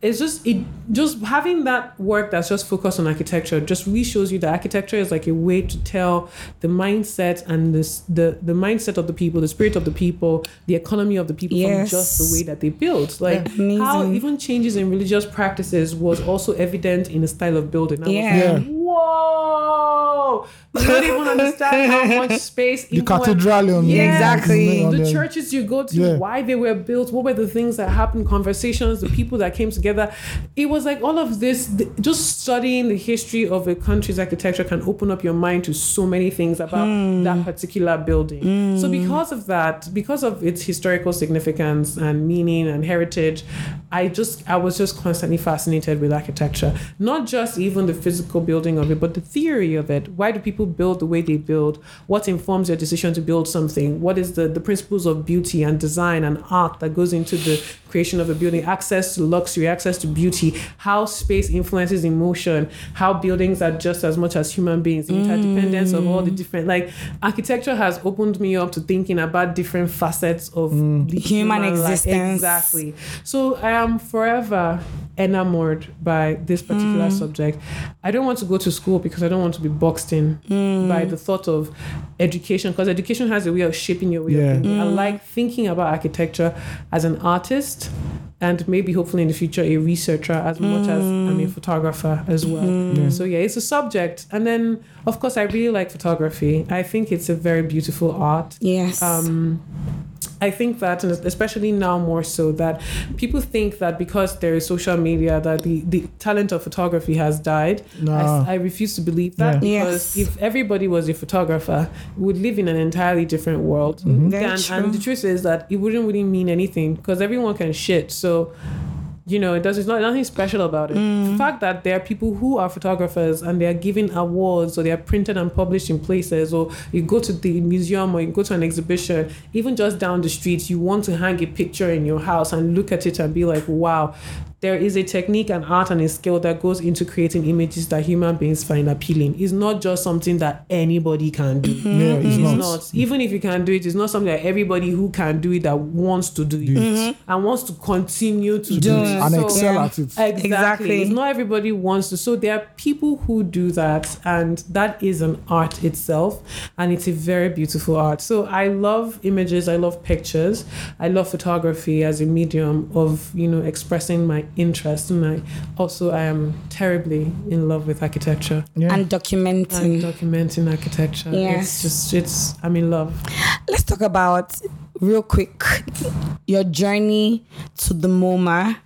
it's just it just having that work that's just focused on architecture just really shows you that architecture is like a way to tell the mindset and this the the mindset of the people the spirit of the people the economy of the people Yes. from just the way that they build like Amazing. how even changes in religious practices was also evident in the style of building I was Yeah. like, whoa you don't even (laughs) understand how much space The cathedral on Yes. Exactly. the the- churches you go to, Yeah. why they were built, what were the things that happened, conversations, the people that came together. It was like all of this, just studying the history of a country's architecture can open up your mind to so many things about Hmm. that particular building. So, because of that, because of its historical significance and meaning and heritage, I just, I was just constantly fascinated with architecture. Not just even the physical building of it, but the theory of it. Why do people build the way they build? What informs your decision to build something? What is the, the principles of beauty and design and art that goes into the creation of a building? Access to luxury, access to beauty, how space influences emotion, how buildings are just as much as human beings, the interdependence of all the mm. different like architecture has opened me up to thinking about different facets of mm. the Human life. existence. Exactly. So I am forever enamored by this particular mm. subject. I don't want to go to school because I don't want to be boxed in mm. by the thought of education because education has a way of shaping your way Yeah. of thinking. I mm. like thinking about architecture as an artist and maybe hopefully in the future a researcher as much as I'm a mm. photographer as well. So yeah, it's a subject. And then of course I really like photography. I think it's a very beautiful art. Yes. Um, I think that, and especially now more so, that people think that because there is social media, that the, the talent of photography has died. Nah. I, I refuse to believe that Yeah. because Yes. if everybody was a photographer, we would live in an entirely different world. Mm-hmm. Very And, true. and the truth is that it wouldn't really mean anything because everyone can shit. So you know, it does. It's not nothing special about it. Mm. The fact that there are people who are photographers and they are given awards or they are printed and published in places, or you go to the museum or you go to an exhibition, even just down the street, you want to hang a picture in your house and look at it and be like, wow, there is a technique and art and a skill that goes into creating images that human beings find appealing. It's not just something that anybody can do. Mm-hmm. Yeah, it's It's not. not. Even if you can do it, it's not something that everybody who can do it that wants to do it mm-hmm. and wants to continue to do, Do it. it. and So- excel Yeah. at it. Exactly. Exactly. It's not everybody wants to. So there are people who do that, and that is an art itself, and it's a very beautiful art. So I love images. I love pictures. I love photography as a medium of you know expressing my interest, and I also I am terribly in love with architecture Yeah. and and documenting. documenting architecture. Yes. It's just it's I'm in love. Let's talk about real quick your journey to the MoMA,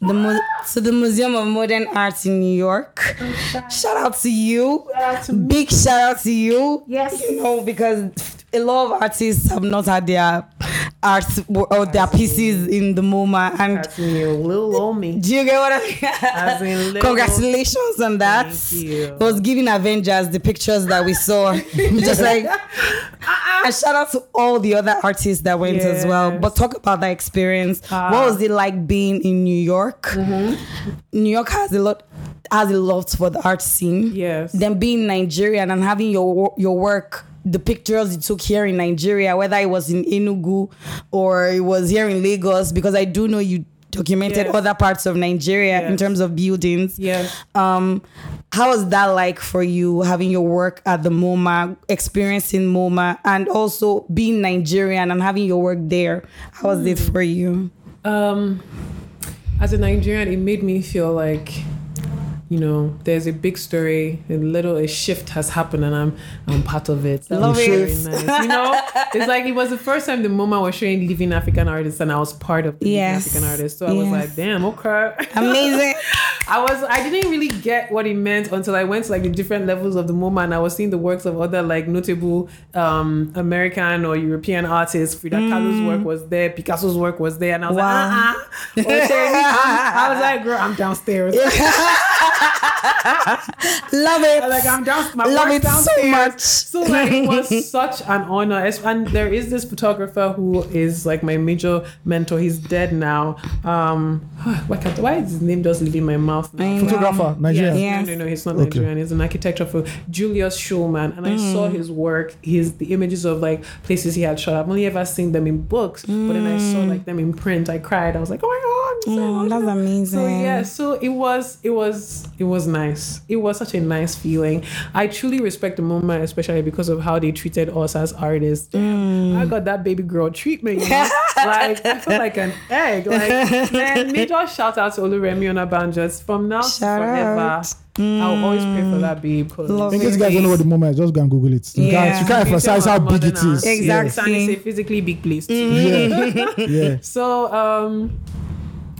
the Mu- to the Museum of Modern Art in New York. Shout out to you. Big shout out to you. Yes. You know, because a lot of artists have not had their art or their pieces in the MoMA. And That's me, little (laughs) old me. do you get what I mean? Congratulations on that. Thank you. It was giving Avengers the pictures that we saw. (laughs) Just like, and shout out to all the other artists that went as well. But talk about that experience. Ah. What was it like being in New York? Mm-hmm. New York has a lot has a lot for the art scene. Yes. Then being Nigerian and having your your work, the pictures you took here in Nigeria, whether it was in Enugu or it was here in Lagos, because I do know you documented Yes. other parts of Nigeria in terms of buildings. Yes. Um, how was that like for you having your work at the MoMA, experiencing MoMA, and also being Nigerian and having your work there? How was it for you? Um, as a Nigerian, it made me feel like, you know, there's a big story, a little a shift has happened, and I'm I'm part of it. That Love it. very nice. You know, it's like it was the first time the MoMA was showing living African artists, and I was part of the Yes. living African artists. So I was like, damn, okay. Amazing. (laughs) I was I didn't really get what it meant until I went to like the different levels of the MoMA and I was seeing the works of other like notable um American or European artists. Frida Kahlo's work was there, Picasso's work was there, and I was Wow. like, uh-uh. Okay, I'm- I was like, girl, I'm downstairs. (laughs) Love it. Like I'm down. My Love work's it so much. So like it was such an honor. It's- And there is this photographer who is like my major mentor. He's dead now. Um, (sighs) why can't why is his name just leaving my mouth? Now? I. Photographer, Nigerian. Yes. Yes. No, no, no, he's not Okay. Nigerian. He's an architecture for Julius Shulman. And I saw Mm. his work, his the images of like places he had shot. I've only ever seen them in books, but then I saw like them in print. I cried. I was like, oh my god, so Mm, that's amazing. So yeah, so it was, it was, it was nice. It was such a nice feeling. I truly respect the MoMA, especially because of how they treated us as artists. Mm. I got that baby girl treatment. You know? (laughs) like I feel like an egg. Like man, major shout out to Oluremi Onabanjo. From now Shout forever. out. I'll always pray for that babe. 'cause Love In it. case you guys don't know what the MoMA is, just go and Google it. You, Yeah. can't, you can't emphasize how big it is. Exactly. And it's a physically big place. Too. Yeah. (laughs) yeah. So um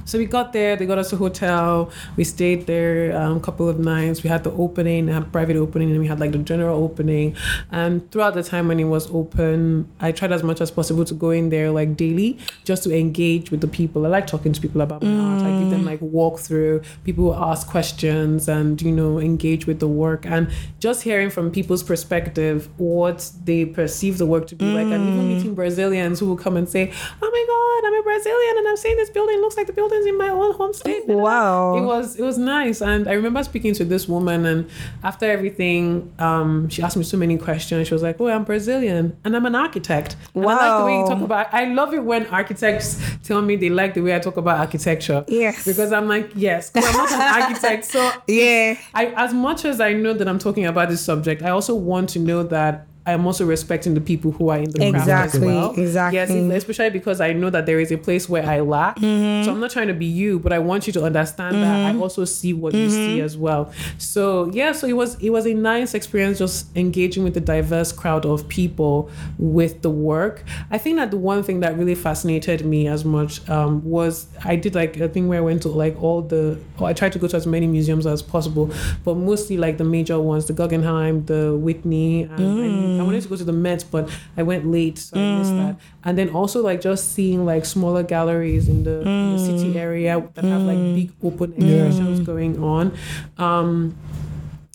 so we got there, they got us a hotel, we stayed there um, a couple of nights. We had the opening, a private opening, and we had like the general opening. And throughout the time when it was open, I tried as much as possible to go in there like daily just to engage with the people. I like talking to people about my art. I give them like walk through, people ask questions and, you know, engage with the work. And just hearing from people's perspective what they perceive the work to be like. And even meeting Brazilians who will come and say, Oh my God, I'm a Brazilian and I'm saying this building looks like the in my own home state. Wow. It was it was nice. And I remember speaking to this woman and after everything, um, she asked me so many questions. She was like, Oh, I'm Brazilian and I'm an architect. And I like the way you talk about I love it when architects tell me they like the way I talk about architecture. Yes. Because I'm like, yes, I'm not an (laughs) architect. So Yeah. I, as much as I know that I'm talking about this subject, I also want to know that I'm also respecting the people who are in the craft as Exactly, well. exactly. Yes, especially because I know that there is a place where I lack. Mm-hmm. So I'm not trying to be you, but I want you to understand that I also see what you see Mm-hmm. as well. So yeah, so it was it was a nice experience just engaging with the diverse crowd of people with the work. I think that the one thing that really fascinated me as much um, was I did like a thing where I went to like all the or I tried to go to as many museums as possible, but mostly like the major ones, the Guggenheim, the Whitney, and I, I wanted to go to the Met, but I went late, so I missed mm. that. And then also like just seeing like smaller galleries in the, in the city mm. area that have like big open exhibitions going on. Um,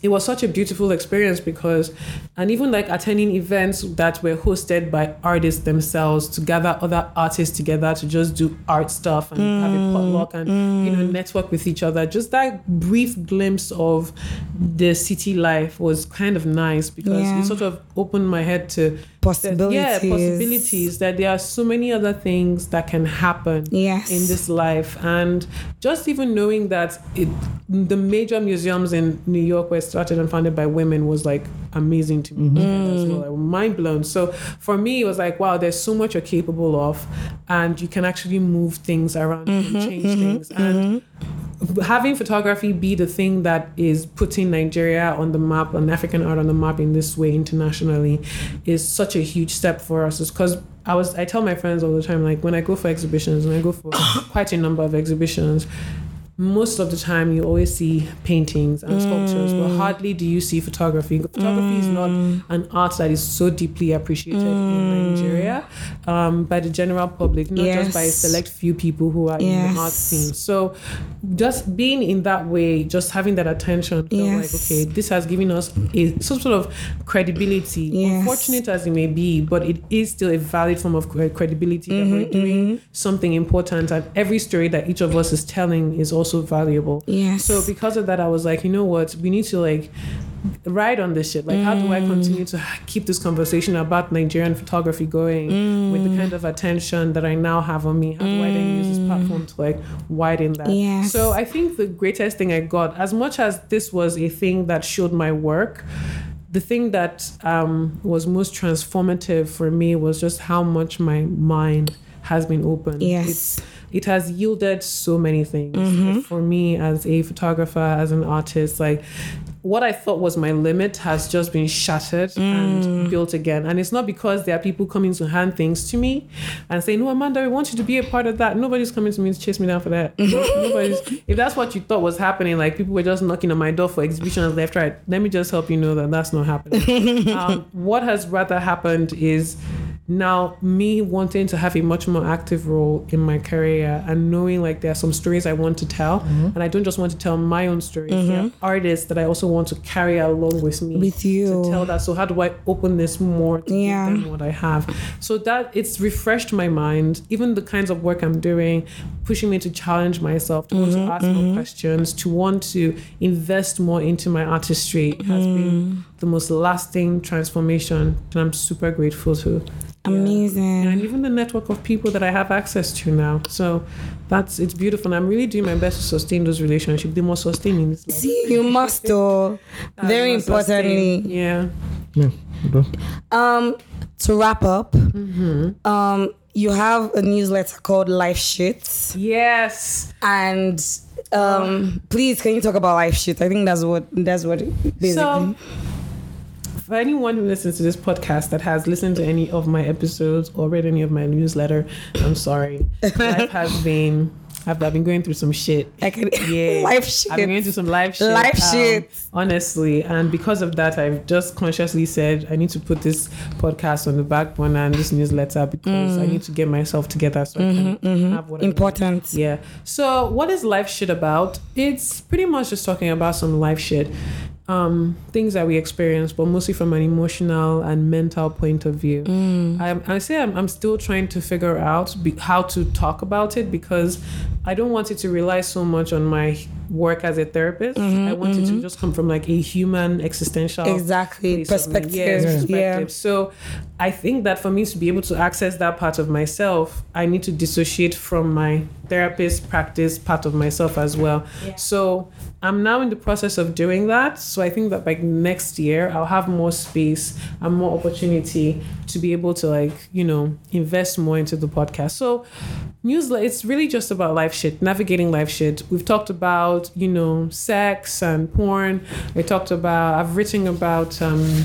it was such a beautiful experience because and even like attending events that were hosted by artists themselves to gather other artists together to just do art stuff and have a potluck and mm, you know mm. network with each other just that brief glimpse of the city life was kind of nice because Yeah. it sort of opened my head to Possibilities. yeah possibilities that there are so many other things that can happen Yes. in this life. And just even knowing that it the major museums in new york were started and founded by women was like amazing to me. Mm-hmm. As well like, mind blown so for me it was like wow there's so much you're capable of and you can actually move things around and mm-hmm. change things. And mm-hmm. Having photography be the thing that is putting Nigeria on the map and African art on the map in this way internationally is such a huge step for us. Because I was I tell my friends all the time, like when I go for exhibitions and I go for quite a number of exhibitions, most of the time you always see paintings and sculptures, but hardly do you see photography. Photography is not an art that is so deeply appreciated in Nigeria um, by the general public, not just by a select few people who are in the art scene. So just being in that way, just having that attention, felt like okay, this has given us a some sort of credibility. Yes. Unfortunate as it may be, but it is still a valid form of credibility that Mm-hmm, we're doing something important, and every story that each of us is telling is also valuable. Yes. So because of that, I was like, you know what, we need to like ride on this shit. Like, how do I Mm. continue to keep this conversation about Nigerian photography going with Mm. the kind of attention that I now have on me? How do I then use this platform to like widen that? Yes. So I think the greatest thing I got, as much as this was a thing that showed my work, the thing that um, was most transformative for me was just how much my mind has been opened. Yes. It's, it has yielded so many things Mm-hmm. for me as a photographer, as an artist. Like what I thought was my limit has just been shattered Mm. and built again. And it's not because there are people coming to hand things to me and say, No, Amanda, we want you to be a part of that. Nobody's coming to me to chase me down for that. (laughs) Nobody's if that's what you thought was happening, like people were just knocking on my door for exhibitions left, right. Let me just help you know that that's not happening. (laughs) um, what has rather happened is now me wanting to have a much more active role in my career and knowing like there are some stories I want to tell mm-hmm. and I don't just want to tell my own stories there mm-hmm. are artists that I also want to carry along with me With you. to tell that. So how do I open this more to Yeah. give them what I have? So that it's refreshed my mind. Even the kinds of work I'm doing pushing me to challenge myself to want to mm-hmm. ask more questions to want to invest more into my artistry has been mm. the most lasting transformation and I'm super grateful to Amazing. and even the network of people that I have access to now. So that's it's beautiful. And I'm really doing my best to sustain those relationships. They must sustain in this life. See, you must though. (laughs) Very must sustain. importantly. Yeah. Yeah. okay. Um, to wrap up, Mm-hmm. um, you have a newsletter called Life Shit, Yes. and um, please can you talk about Life Shit? I think that's what that's what basically. So for anyone who listens to this podcast that has listened to any of my episodes or read any of my newsletter, I'm sorry. Life has (laughs) been I've, I've been going through some shit. I can Yeah. (laughs) Life Shit. I've been going through some life shit. Life um, shit. Honestly. And because of that, I've just consciously said I need to put this podcast on the back burner and this newsletter because I mm. need to get myself together so I mm-hmm, can have mm-hmm. what. Important. Yeah. So, what is life shit about? It's pretty much just talking about some life shit, um, things that we experience, but mostly from an emotional and mental point of view. Mm. I, I say I'm, I'm still trying to figure out be, how to talk about it because I don't want it to rely so much on my work as a therapist. Mm-hmm, I want it to mm-hmm. just come from like a human existential Exactly. Perspective. Yes, Yeah. perspective. So I think that for me to be able to access that part of myself, I need to dissociate from my therapist practice part of myself as well. So I'm now in the process of doing that. So I think that by next year I'll have more space and more opportunity to be able to like, you know, invest more into the podcast. So newsletter it's really just about life shit, navigating life shit. We've talked about, you know, sex and porn. We talked about I've written about um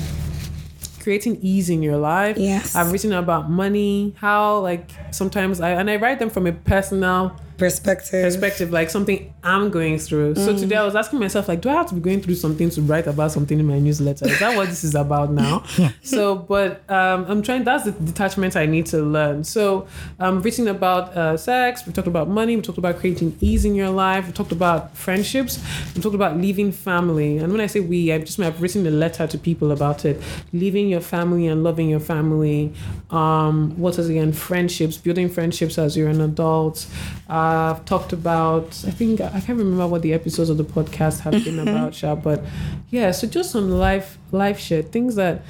creating ease in your life. Yes. I've written about money, how like sometimes I and I write them from a personal perspective. perspective, like something I'm going through. So today I was asking myself, like, do I have to be going through something to write about something in my newsletter? Is that what this is about now? (laughs) so, but um, I'm trying. That's the detachment I need to learn. So, um, written about uh, sex. We talked about money. We talked about creating ease in your life. We talked about friendships. We talked about leaving family. And when I say we, I've just I've written a letter to people about it. Leaving your family and loving your family. Um, what is again? Friendships. Building friendships as you're an adult. Uh, I've talked about. I think I can't remember what the episodes of the podcast have been mm-hmm. about, Sha, but yeah. So just some life life shit things that.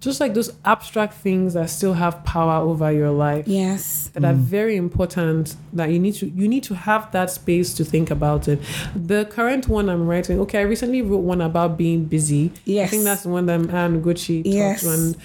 Just like those abstract things that still have power over your life Yes. that are mm. very important that you need to you need to have that space to think about it the current one i'm writing okay i recently wrote one about being busy yes i think that's the one that Ugochi Yes. talked and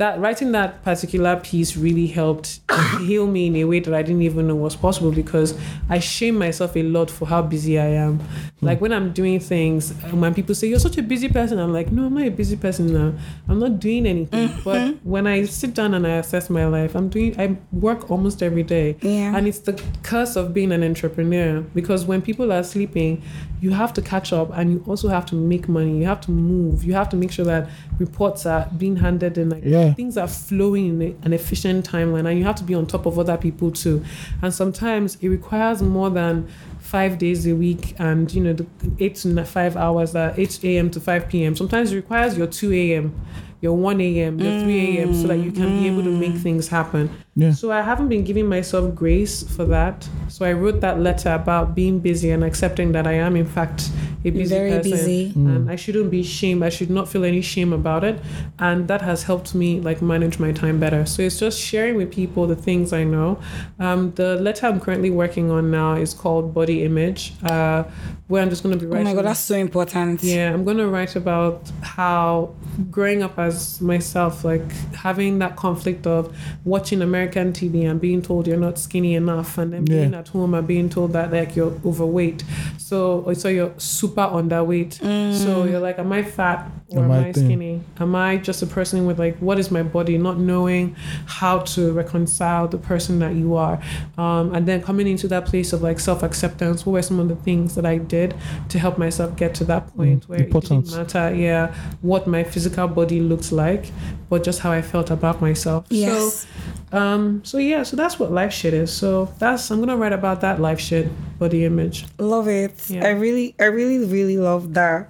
that writing that particular piece really helped (coughs) heal me in a way that i didn't even know was possible because i shame myself a lot for how busy i am hmm. like when i'm doing things when people say you're such a busy person i'm like no i'm not a busy person now i'm not doing anything mm-hmm. but when i sit down and i assess my life i'm doing i work almost every day Yeah. and it's the curse of being an entrepreneur because when people are sleeping, you have to catch up and you also have to make money. You have to move. You have to make sure that reports are being handed in, like Yeah. Things are flowing in an efficient timeline, and you have to be on top of other people too. And sometimes it requires more than five days a week and you know the eight to five hours that 8 a.m to 5 p.m sometimes it requires your 2 a.m your 1 a.m your 3 a.m so that you can be able to mm. make things happen Yeah. so I haven't been giving myself grace for that. So I wrote that letter about being busy and accepting that I am in fact a busy Very person. busy. And I shouldn't be shamed. I should not feel any shame about it. And that has helped me like manage my time better. So it's just sharing with people the things I know. Um, the letter I'm currently working on now is called Body Image, uh, where I'm just going to be writing. Oh my god, that's so important. Yeah, I'm gonna write about how growing up as myself, like having that conflict of watching American TV and being told you're not skinny enough, and then being at home and being told that like you're overweight. So so you're super underweight. So you're like, am I fat or am, Am I I skinny? Am I just a person with like what is my body? Not knowing how to reconcile the person that you are, um, and then coming into that place of like self acceptance. What were some of the things that I did to help myself get to that point where important. it didn't matter, yeah, what my physical body looked like, but just how I felt about myself. Yes. So, um, so yeah, so that's what life shit is. So that's I'm gonna write about that life shit, body image. Love it. Yeah. I really, I really, really love that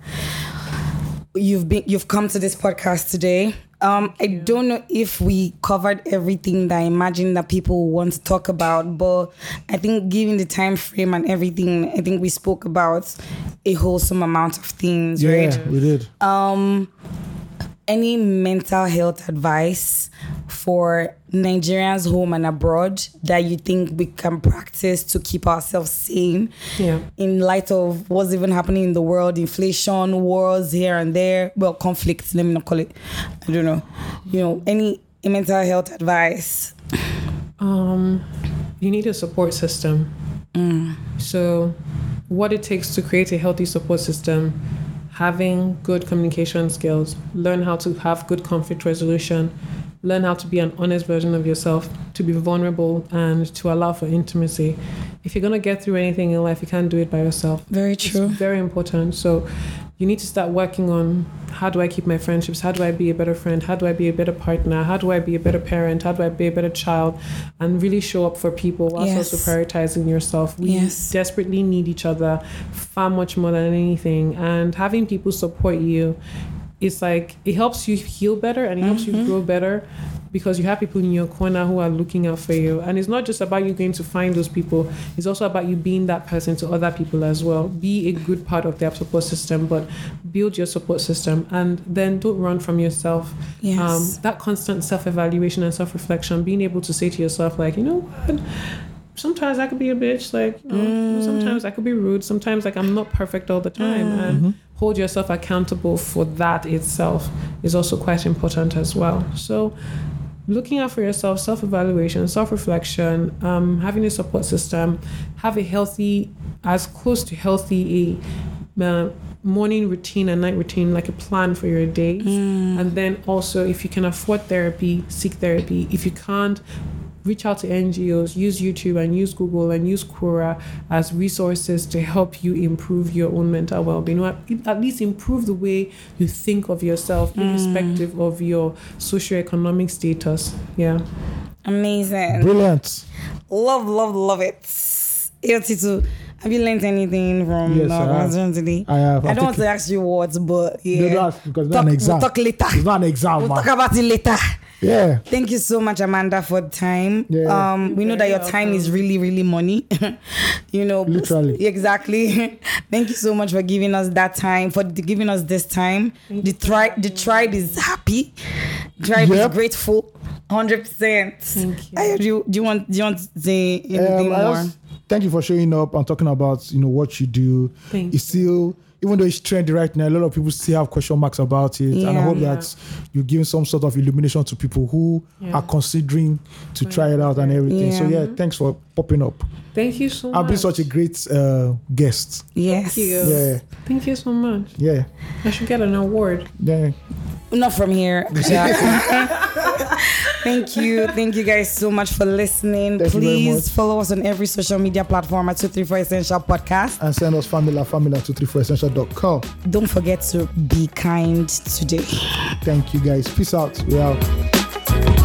you've been you've come to this podcast today. Um, I don't know if we covered everything that I imagine that people want to talk about, but I think given the time frame and everything, I think we spoke about a wholesome amount of things, Yeah, right? we did. Um, any mental health advice for Nigerians home and abroad that you think we can practice to keep ourselves sane Yeah. in light of what's even happening in the world, inflation, wars here and there, well, conflicts, let me not call it, I don't know, you know, any mental health advice? Um, you need a support system. So, what it takes to create a healthy support system, having good communication skills, learn how to have good conflict resolution, learn how to be an honest version of yourself, to be vulnerable, and to allow for intimacy. If you're gonna get through anything in life, you can't do it by yourself. Very It's true. very important. So you need to start working on how do I keep my friendships? How do I be a better friend? How do I be a better partner? How do I be a better parent? How do I be a better child? And really show up for people whilst Yes. also prioritizing yourself. We Yes. desperately need each other far much more than anything. And having people support you it's like it helps you heal better and it helps Mm-hmm. you grow better because you have people in your corner who are looking out for you and it's not just about you going to find those people it's also about you being that person to other people as well be a good part of their support system but build your support system and then don't run from yourself Yes. um, that constant self-evaluation and self-reflection being able to say to yourself like you know what sometimes I could be a bitch. Like, you know, sometimes I could be rude. Sometimes, like, I'm not perfect all the time. And hold yourself accountable for that itself is also quite important as well. So, looking out for yourself, self evaluation, self reflection, um, having a support system, have a healthy, as close to healthy a uh, morning routine and night routine, like a plan for your days. And then also, if you can afford therapy, seek therapy. If you can't, reach out to NGOs, use YouTube and use Google and use Quora as resources to help you improve your own mental well-being, or at least improve the way you think of yourself, mm. irrespective of your socioeconomic status. Yeah. Amazing. Brilliant. Love, love, love it. Tito, have you learned anything from Yes, our I have. conversation today? I have. I I've don't want to ask you what, but yeah. don't because it's talk, not an exam. We'll talk later. It's not an exam, We'll man. talk about it later. Yeah. Thank you so much, Amanda, for the time. Yeah. Um, we know that your time is really, really money. (laughs) you know, Literally. Exactly. (laughs) Thank you so much for giving us that time, for giving us this time. the tri- the tribe is happy. Tribe Yep. is grateful. Hundred percent. Thank you. I, do, you, do you want do you want to say anything Um, more? just- thank you for showing up and talking about you know what you do. Thank it's still even though it's trendy right now, a lot of people still have question marks about it. And I hope Yeah. that you're giving some sort of illumination to people who Yeah. are considering to try it out and everything. So Yeah. yeah, thanks for popping up. Thank you so much. I've been such a great uh, guest. yes. Thank you. Yeah, Thank you so much. yeah, I should get an award. yeah. Not from here. (laughs) Thank you. Thank you guys so much for listening. Thank Please follow us on every social media platform at 234 Essential Podcast. And send us family family at 234essential.com. Don't forget to be kind today. Thank you guys. Peace out. We out.